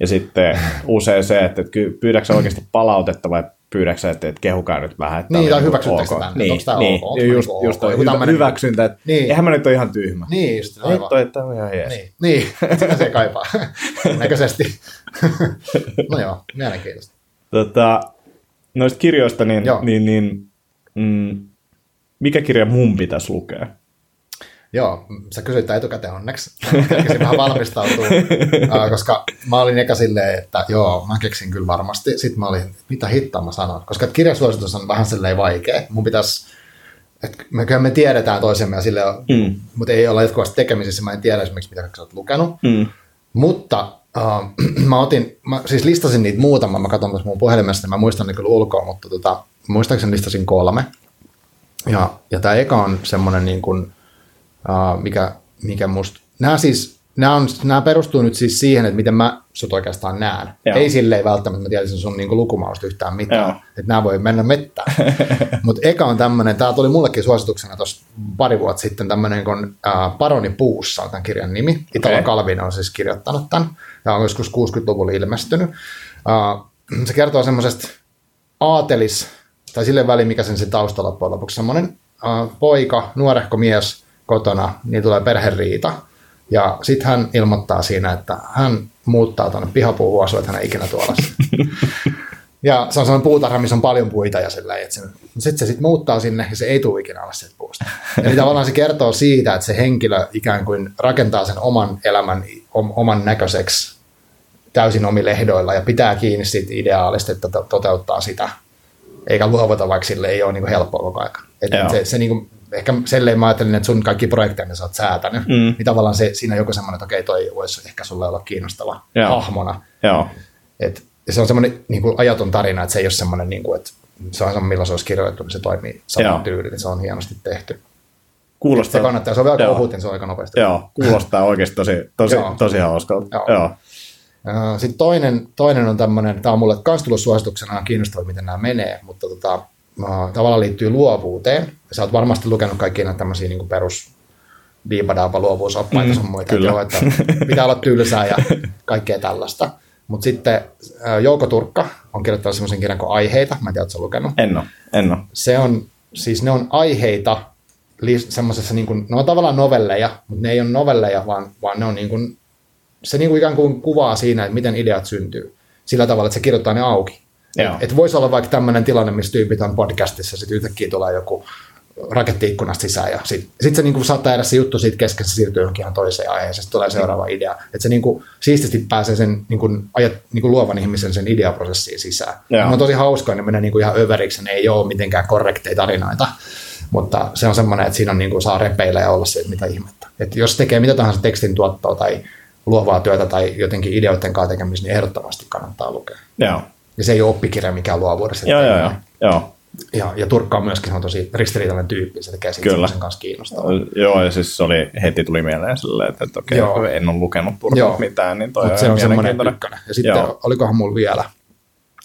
Ja sitten usein se, että, pyydätkö oikeasti palautetta vai pyydätkö sä, että, että kehukaa nyt vähän. Että Niin, tai oli hyväksyttekö ok. sitä tänne, Niin, onko tää niin. ok, onko mä just, niinku just ok, hyvä, tämmönen- hyväksyntä, että Niin. eihän mä nyt ole ihan tyhmä. Niin, just aivan. toi, että on ihan jees. Niin, niin. [LAUGHS] sitä se kaipaa. [LAUGHS] Näköisesti. [LAUGHS] no joo, mielenkiintoista. Tota, noista kirjoista, niin, Joo. niin, niin mm, mikä kirja mun pitäisi lukea? Joo, sä kysyit etukäteen onneksi. Mä kerkesin vähän valmistautua, [LAUGHS] ää, koska mä olin eka silleen, että joo, mä keksin kyllä varmasti. Sitten mä olin, mitä hittoa mä sanon. Koska kirjasuositus on vähän silleen vaikea. Mun pitäisi, että me, kyllä me tiedetään toisemme ja sille, Mm. mutta ei olla jatkuvasti tekemisissä. Mä en tiedä esimerkiksi, mitä sä oot lukenut. Mm. Mutta äh, [CLEARS THROAT] mä otin, mä siis listasin niitä muutama, mä katson tässä mun puhelimesta, niin mä muistan ne kyllä ulkoa, mutta tota, muistaakseni listasin kolme. Ja, ja tämä eka on semmoinen, niin kuin, mikä, mikä musta, nämä siis, nämä, on, nämä perustuu nyt siis siihen, että miten mä sut oikeastaan näen. Joo. Ei silleen välttämättä, mä tiedän sun niin lukumausta yhtään mitään, Joo. että nämä voi mennä mettään. [LAUGHS] Mutta eka on tämmöinen, tämä tuli mullekin suosituksena tuossa pari vuotta sitten, tämmöinen kuin Paroni puussa on tämän kirjan nimi. Italo Okei. Kalvin on siis kirjoittanut tämän, ja on joskus 60-luvulla ilmestynyt. Uh, se kertoo semmoisesta aatelis, tai sille väliin, mikä sen se tausta loppujen lopuksi, semmoinen uh, poika, nuorehko mies kotona, niin tulee perheriita, ja sitten hän ilmoittaa siinä, että hän muuttaa tuonne pihapuuhun asua, että hän ei ikinä tuolla. [LAUGHS] Ja se on sellainen puutarha, missä on paljon puita ja sillä että se, sitten se sit muuttaa sinne ja se ei tule ikinä alas sieltä puusta. Eli tavallaan se kertoo siitä, että se henkilö ikään kuin rakentaa sen oman elämän oman näköiseksi täysin omilla ehdoilla ja pitää kiinni siitä ideaalista, että toteuttaa sitä, eikä luovuta, vaikka sille ei ole niin helppoa koko ajan. Se, se niin kuin, ehkä selleen mä ajattelin, että sun kaikki projekteja, sä oot säätänyt, mm. niin tavallaan se, siinä on joku semmoinen, että okei, toi voisi ehkä sulle olla kiinnostava Joo. hahmona. Joo. Et, ja se on semmoinen niin kuin ajaton tarina, että se ei ole semmoinen, niin kuin, että se on semmoinen, milloin se olisi kirjoitettu, niin se toimii saman tyylin, se on hienosti tehty. Kuulostaa, se kannattaa, se on vielä ohut, niin se on aika nopeasti. Joo, kuulostaa oikeasti tosi, tosi, tosi hauskalta. Joo. Joo. Sitten toinen, toinen on tämmöinen, tämä on mulle myös tullut suosituksena, on kiinnostava, miten nämä menee, mutta tota, tavallaan liittyy luovuuteen. Sä oot varmasti lukenut kaikki näitä tämmöisiä niin perus diipadaapa luovuusoppaita mm, sun muita, kyllä. Joo, että pitää olla tylsää ja [LAUGHS] kaikkea tällaista. Mutta sitten Jouko Turkka on kirjoittanut semmoisen kirjan kuin Aiheita, mä en tiedä, lukenut. En ole, en ole. Se on, siis ne on aiheita semmoisessa, niin kuin, ne on tavallaan novelleja, mutta ne ei ole novelleja, vaan, vaan ne on niin kuin se niin kuin ikään kuin kuvaa siinä, että miten ideat syntyy. Sillä tavalla, että se kirjoittaa ne auki. Että et voisi olla vaikka tämmöinen tilanne, missä tyypit on podcastissa, sitten yhtäkkiä tulee joku rakettiikkunasta sisään ja sitten sit se niin kuin saattaa jäädä se juttu siitä kesken, se siirtyy johonkin ihan toiseen aiheeseen, tulee seuraava idea. Että se niin kuin, siististi pääsee sen niin kuin, ajat, niin kuin luovan ihmisen sen ideaprosessiin sisään. Ne on tosi hauskaa, ne menee niin kuin ihan överiksi, ne ei ole mitenkään korrekteja tarinoita, mutta se on semmoinen, että siinä on niin kuin, saa repeillä ja olla se, että mitä ihmettä. Että jos tekee mitä tahansa tekstin tuottoa tai luovaa työtä tai jotenkin ideoiden kanssa tekemistä, niin ehdottomasti kannattaa lukea. Joo. Ja se ei ole oppikirja mikään luovuudessa. Joo, joo, joo. joo. Ja, ja Turkka on myöskin on tosi ristiriitainen tyyppi, se tekee Kyllä. sen kanssa kiinnostavaa. Joo, ja siis oli, heti tuli mieleen silleen, että, että okei, okay, en ole lukenut Turkkaa mitään, niin toi Mut se on semmoinen ykkönen. Ja sitten Joo. olikohan mulla vielä,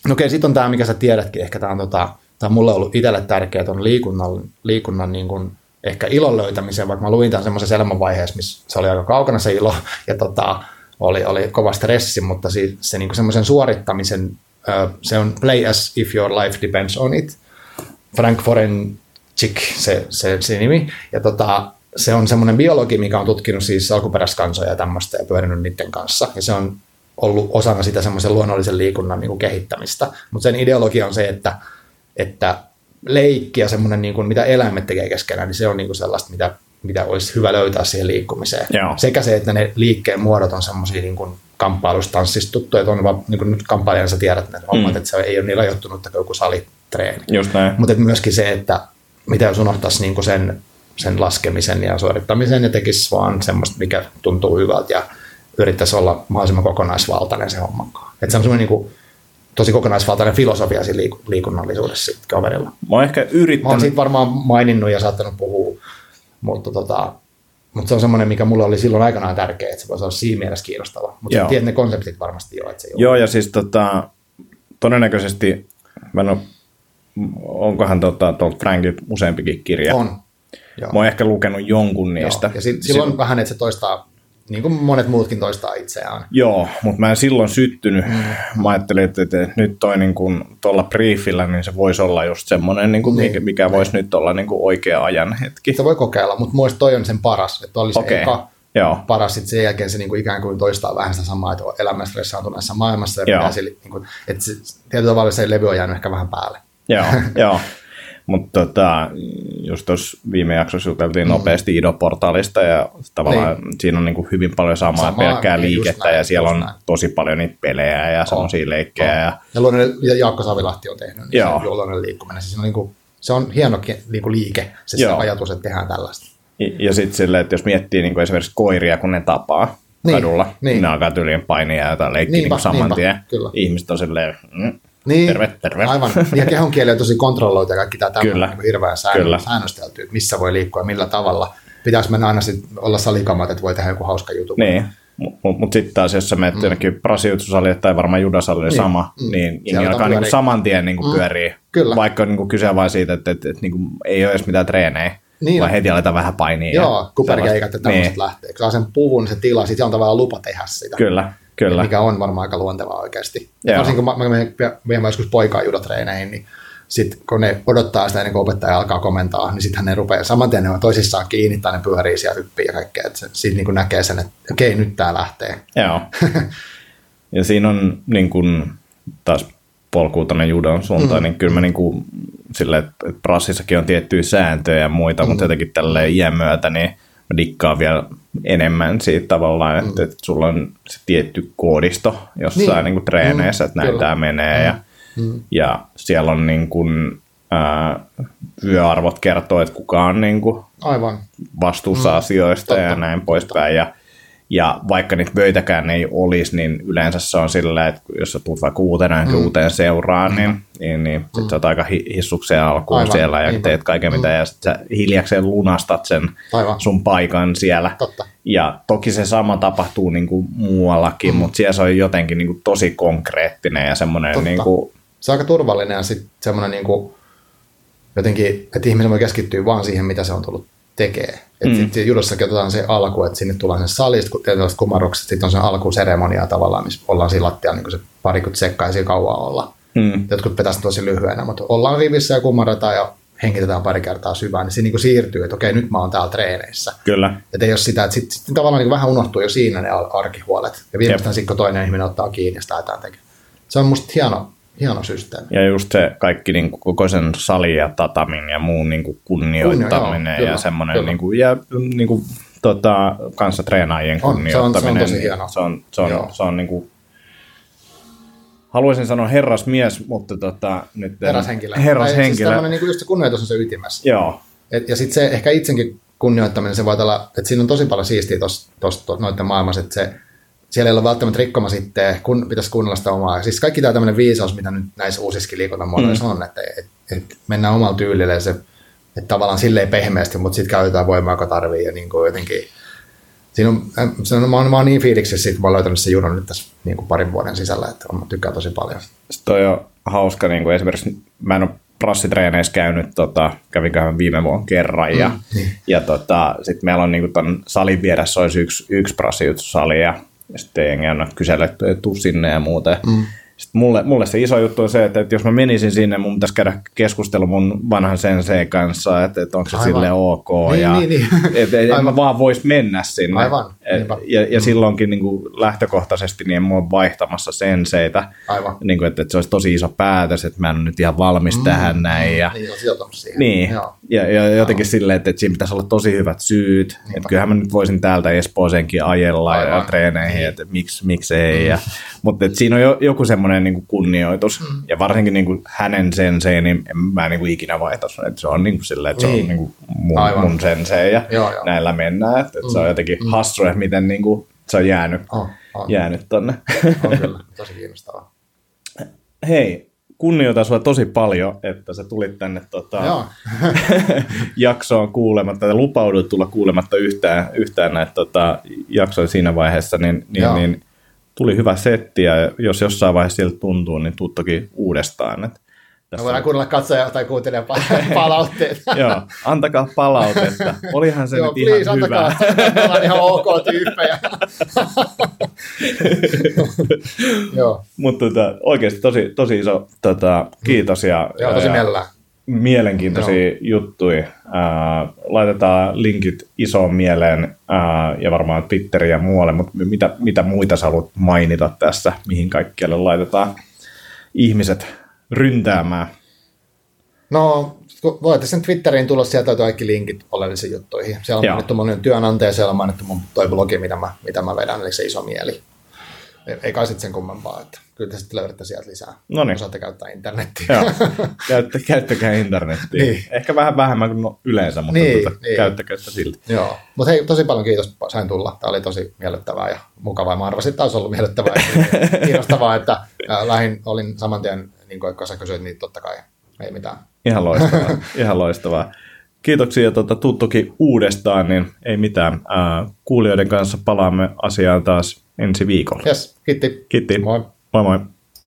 no okei, sitten on tämä, mikä sä tiedätkin, ehkä tämä on, tota, tämä on mulle ollut itselle tärkeää, on liikunnan, liikunnan niin kuin ehkä ilon löytämiseen, vaikka mä luin tämän semmoisessa elämänvaiheessa, missä se oli aika kaukana se ilo, [LAUGHS] ja tota, oli, oli kova stressi, mutta se, se niin semmoisen suorittamisen, se on play as if your life depends on it. Frank Forenchik, se, se, se nimi. Ja tota, se on semmoinen biologi, mikä on tutkinut siis alkuperäiskansoja ja tämmöistä ja pyörinyt niiden kanssa. Ja se on ollut osana sitä semmoisen luonnollisen liikunnan niin kuin kehittämistä. Mutta sen ideologia on se, että, että leikki ja semmoinen, niin kuin, mitä eläimet tekee keskenään, niin se on niin kuin sellaista, mitä mitä olisi hyvä löytää siihen liikkumiseen. Joo. Sekä se, että ne liikkeen muodot on semmoisia niin kuin kamppailustanssista tuttuja, että on vaan, niin kuin nyt kamppailijana sä tiedät ne hommat, mm. että se ei ole niin rajoittunut että joku salitreeni. Just näin. Mutta myöskin se, että mitä jos unohtaisi niin kuin sen, sen laskemisen ja suorittamisen ja tekisi vaan semmoista, mikä tuntuu hyvältä ja yrittäisi olla mahdollisimman kokonaisvaltainen se homman Että se on semmoinen niin kuin, tosi kokonaisvaltainen filosofia siinä liikunnallisuudessa kaverilla. Mä oon ehkä yrittänyt... Mä oon siitä varmaan maininnut ja saattanut puhua mutta, tota, mutta se on semmoinen, mikä mulle oli silloin aikanaan tärkeä, että se voisi olla siinä mielessä kiinnostava. Mutta tiedät ne konseptit varmasti jo, että se Joo, ja siis tota, todennäköisesti, mä en ole, onkohan tota, tuolta Frankit useampikin kirja? On. Joo. Mä oon ehkä lukenut jonkun niistä. Joo. Ja sit, silloin vähän, että se toistaa niin kuin monet muutkin toistaa itseään. Joo, mutta mä en silloin syttynyt. Mm. Mä ajattelin, että, että nyt toi niin kuin tuolla briefillä, niin se voisi olla just semmoinen, niin kuin niin. mikä, mikä voisi nyt olla niin kuin oikea ajan hetki. Se voi kokeilla, mutta mun toi on sen paras. Että oli se okay. eka Joo. paras, sitten sen jälkeen se niin kuin ikään kuin toistaa vähän sitä samaa, että on elämä stressaantuneessa maailmassa. Ja pitää sille, niin kuin, että se, tietyllä tavalla se levy on jäänyt ehkä vähän päälle. Joo, [LAUGHS] joo. Mutta tota, just tuossa viime jaksossa juteltiin mm. nopeasti Ido-portaalista ja tavallaan niin. siinä on niinku hyvin paljon samaa, samaa pelkkää niin liikettä näin, ja siellä on näin. tosi paljon niitä pelejä ja semmoisia leikkejä. Ja, ja, luonnollinen, ja Jaakko Savilahti on tehnyt niin Joo. se luonnollinen liikkuminen. Siis on niinku, se on hieno niinku liike, se, se ajatus, että tehdään tällaista. Ja, ja sitten silleen, että jos miettii niinku esimerkiksi koiria, kun ne tapaa niin, kadulla, niin. ne alkaa tyylien painia ja leikkiä niinku saman niinpä, tien. Kyllä. Ihmiset on silleen, mm, niin, terve, terve. Aivan. Ja kehon kieli on tosi kontrolloitu ja kaikki tämä tämmöinen niin hirveän säännö, säännöstelty, että missä voi liikkua millä tavalla. Pitäisi mennä aina sit olla salikamat, että voi tehdä joku hauska juttu. Niin. Mutta mut sitten taas, jos sä menet mm. jonnekin brasiutsusalille tai varmaan judasalille niin. sama, mm. niin jengi alkaa niinku saman tien niinku mm. pyörii. Kyllä. Vaikka niinku kyse vain siitä, että et, et, niinku ei ole edes mitään treenejä. Niin. Vai heti aletaan vähän painia. Joo, kuperkeikat ja tämmöiset niin. lähtee. Kun saa sen puvun, se tila, sitten on tavallaan lupa tehdä sitä. Kyllä. Kyllä. mikä on varmaan aika luontevaa oikeasti. Joo. Varsinkin kun mä, menen mä joskus poikaa judotreeneihin, niin sitten kun ne odottaa sitä ennen kuin opettaja alkaa komentaa, niin sittenhän ne rupeaa saman tien ne on toisissaan kiinni tai ne pyörii siellä hyppii ja kaikkea. Että siitä niin näkee sen, että okei, nyt tämä lähtee. Joo. [LAUGHS] ja siinä on niin kuin, taas polkuu tuonne judon suuntaan, mm. niin kyllä mä niin kuin, sille, että prassissakin on tiettyjä sääntöjä ja muita, mm. mutta jotenkin tälleen iän myötä, niin mä dikkaan vielä enemmän siitä tavallaan, että, mm. että sulla on se tietty koodisto jossain niin. Niin kuin treeneissä, että näin tämä menee mm. ja, mm. ja siellä on niin kuin, ää, vyöarvot kertoo, että kuka on niin kuin Aivan. vastuussa mm. asioista Totta. ja näin poispäin ja ja vaikka niitä vöitäkään ei olisi, niin yleensä se on sillä, että jos sä tulet vaikka uutena mm. uuteen seuraan, niin, mm. niin, niin sit mm. sä oot aika hissukseen alkuun Aivan. siellä ja Aivan. teet kaiken mitä, mm. ja sit sä hiljakseen lunastat sen Aivan. sun paikan siellä. Totta. Ja toki se sama tapahtuu niin kuin muuallakin, mm. mutta siellä se on jotenkin niin kuin tosi konkreettinen ja semmoinen... Niin kuin... Se on aika turvallinen ja sitten semmoinen niin kuin, jotenkin, että ihminen voi keskittyä vaan siihen, mitä se on tullut tekee. Mm. Sitten judossakin otetaan se alku, että sinne tullaan sen salista, kun tietysti kumarrukset, sitten on se alkuseremonia tavallaan, missä ollaan siinä lattialla niin se parikymmentä sekkaa ja kauan olla. Mm. Jotkut pitäisi tosi lyhyenä, mutta ollaan rivissä ja kumarretaan ja hengitetään pari kertaa syvään, niin se niin kuin siirtyy, että okei, nyt mä oon täällä treeneissä. Kyllä. Että ei ole sitä, että sitten sit tavallaan niin vähän unohtuu jo siinä ne arkihuolet. Ja viimeistään sitten, kun toinen ihminen ottaa kiinni ja sitä tekemään. Se on musta hieno, hieno systeemi. Ja just se kaikki niin kuin, koko sen sali ja tatamin ja muun niin kuin kunnioittaminen Kunnio, joo, ja semmoinen niin kuin, ja niin kuin, tota, kanssa treenaajien on, kunnioittaminen. Se on, se on tosi hieno. Se on, se on, se on niin kuin, haluaisin sanoa herrasmies, mutta tota, nyt... Herrashenkilö. Herrashenkilö. Siis tämmöinen niin kuin just se kunnioitus on se ytimessä. Joo. Et, ja sitten se ehkä itsenkin kunnioittaminen, se voi olla, että siinä on tosi paljon siistiä tuossa noiden maailmassa, että se, siellä ei ole välttämättä rikkoma sitten, kun pitäisi kuunnella sitä omaa. Siis kaikki tämä tämmöinen viisaus, mitä nyt näissä uusissakin liikuntamuodoissa mm. on, että et, et mennään omalla tyylillä ja se, että tavallaan silleen pehmeästi, mutta sitten käytetään voimaa, joka tarvii ja niin kuin jotenkin Siinä on, se on, mä, oon, mä oon niin fiiliksissä, että mä oon löytänyt sen junan nyt tässä niin kuin parin vuoden sisällä, että mä tykkään tosi paljon. Sitten toi on hauska, niin kuin esimerkiksi mä en ole prassitreeneissä käynyt, tota, kävinköhän viime vuonna kerran, ja, mm, niin. ja tota, sitten meillä on niin kuin salin vieressä olisi yksi, yksi prassijuttusali, ja sitten jengi on kyselletty, tuu sinne ja muuten. Mm. Sitten mulle, mulle se iso juttu on se, että, että jos mä menisin sinne, mun pitäisi käydä keskustelu mun vanhan sensei kanssa, että, että onko se Aivan. sille ok. Niin, ja, niin, niin. [LAUGHS] Että et mä vaan vois mennä sinne. Aivan. Et, ja, ja mm. silloinkin niin kuin lähtökohtaisesti niin en ole vaihtamassa senseitä. Aivan. Niin kuin, että, että se olisi tosi iso päätös, että mä en ole nyt ihan valmis mm, tähän näin. Ja, niin, siihen. Niin, ja, ja jotenkin Aivan. silleen, että, että siinä pitäisi olla tosi hyvät syyt. Niinpä. Että kyllähän mä nyt voisin täältä Espooseenkin ajella Aivan. ja treeneihin, niin. että miksi, miksi ei. Mm. Ja, mutta että siinä on jo, joku semmoinen niin kunnioitus. Mm. Ja varsinkin niin kuin hänen sensei, niin en mä niin kuin ikinä vaihtaisi. Että se on niin kuin silleen, että se niin. on niin kuin mun, mun sensei ja joo, joo. näillä mennään. Että, että mm. se on mm. jotenkin mm. hassu, että miten niin kuin se on jäänyt, oh, on. jäänyt tonne. On kyllä, [LAUGHS] tosi kiinnostavaa. Hei, kunnioitan sinua tosi paljon, että sä tulit tänne tota, [LAUGHS] jaksoon kuulematta ja lupaudut tulla kuulematta yhtään, yhtään näitä tota, jaksoja siinä vaiheessa, niin, niin, niin tuli hyvä setti ja jos jossain vaiheessa siltä tuntuu, niin tuu toki uudestaan. Että tässä voidaan kuunnella katsoja tai kuuntelijan [LAUGHS] palautteet. Joo, antakaa palautetta. Olihan se Joo, nyt please, ihan antakaa. hyvä. Ollaan ihan ok tyyppejä. [LAUGHS] Joo. Mutta tota, oikeasti tosi, tosi iso tota, kiitos. Ja, Joo, tosi mielellään. Mielenkiintoisia Joo. juttuja. Äh, laitetaan linkit isoon mieleen äh, ja varmaan Twitteriin ja muualle, mutta mitä, mitä muita sä haluat mainita tässä, mihin kaikkialle laitetaan ihmiset ryntäämään? No, voitte sen Twitteriin tulla, sieltä kaikki linkit oleellisiin juttuihin. Siellä on Joo. mainittu mun työnantaja, siellä on mainittu mun toi blogi, mitä mä, mitä mä vedän, eli se iso mieli. Ei kai sitten sen kummempaa, että kyllä te sitten löydätte sieltä lisää. No niin. Osaatte käyttää internettiä. Joo. Käyttä, käyttäkää internettiä. niin. Ehkä vähän vähemmän kuin yleensä, mutta niin, tuota, niin. käyttäkää sitä silti. Joo, mutta hei, tosi paljon kiitos, sain tulla. Tämä oli tosi miellyttävää ja mukavaa. Mä arvasin, että olisi ollut miellyttävää ja [LAUGHS] kiinnostavaa, että lähin, olin saman tien niin kuin, sä kysyit, niin totta kai ei mitään. Ihan loistavaa, ihan loistavaa. Kiitoksia tuota, tuttukin uudestaan, niin ei mitään. Äh, kuulijoiden kanssa palaamme asiaan taas ensi viikolla. Yes, kiitti. Kiitti. Moi. Moi moi.